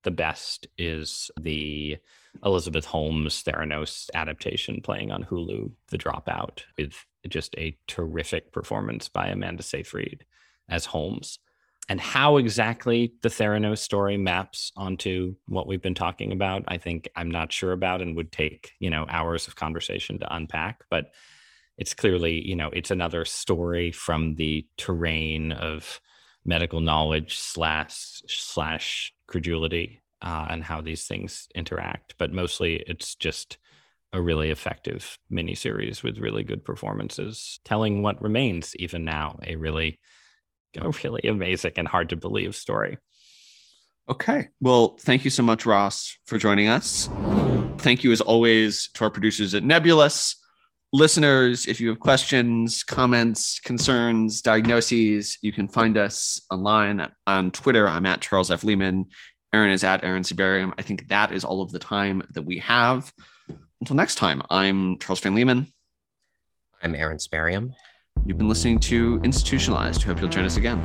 S3: the best is the Elizabeth Holmes Theranos adaptation playing on Hulu, The Dropout, with just a terrific performance by Amanda Seyfried as Holmes. And how exactly the Theranos story maps onto what we've been talking about, I think I'm not sure about and would take, you know, hours of conversation to unpack. But it's clearly, you know, it's another story from the terrain of medical knowledge slash slash credulity uh, and how these things interact. But mostly, it's just a really effective miniseries with really good performances, telling what remains even now a really, a really amazing and hard to believe story.
S2: Okay. Well, thank you so much, Ross, for joining us. Thank you, as always, to our producers at Nebulous listeners, if you have questions, comments, concerns, diagnoses, you can find us online on Twitter. I'm at Charles F. Lehman. Aaron is at Aaron Sibarium. I think that is all of the time that we have. Until next time, I'm Charles Fain Lehman.
S1: I'm Aaron Sibarium.
S2: You've been listening to Institutionalized. Hope you'll join us again.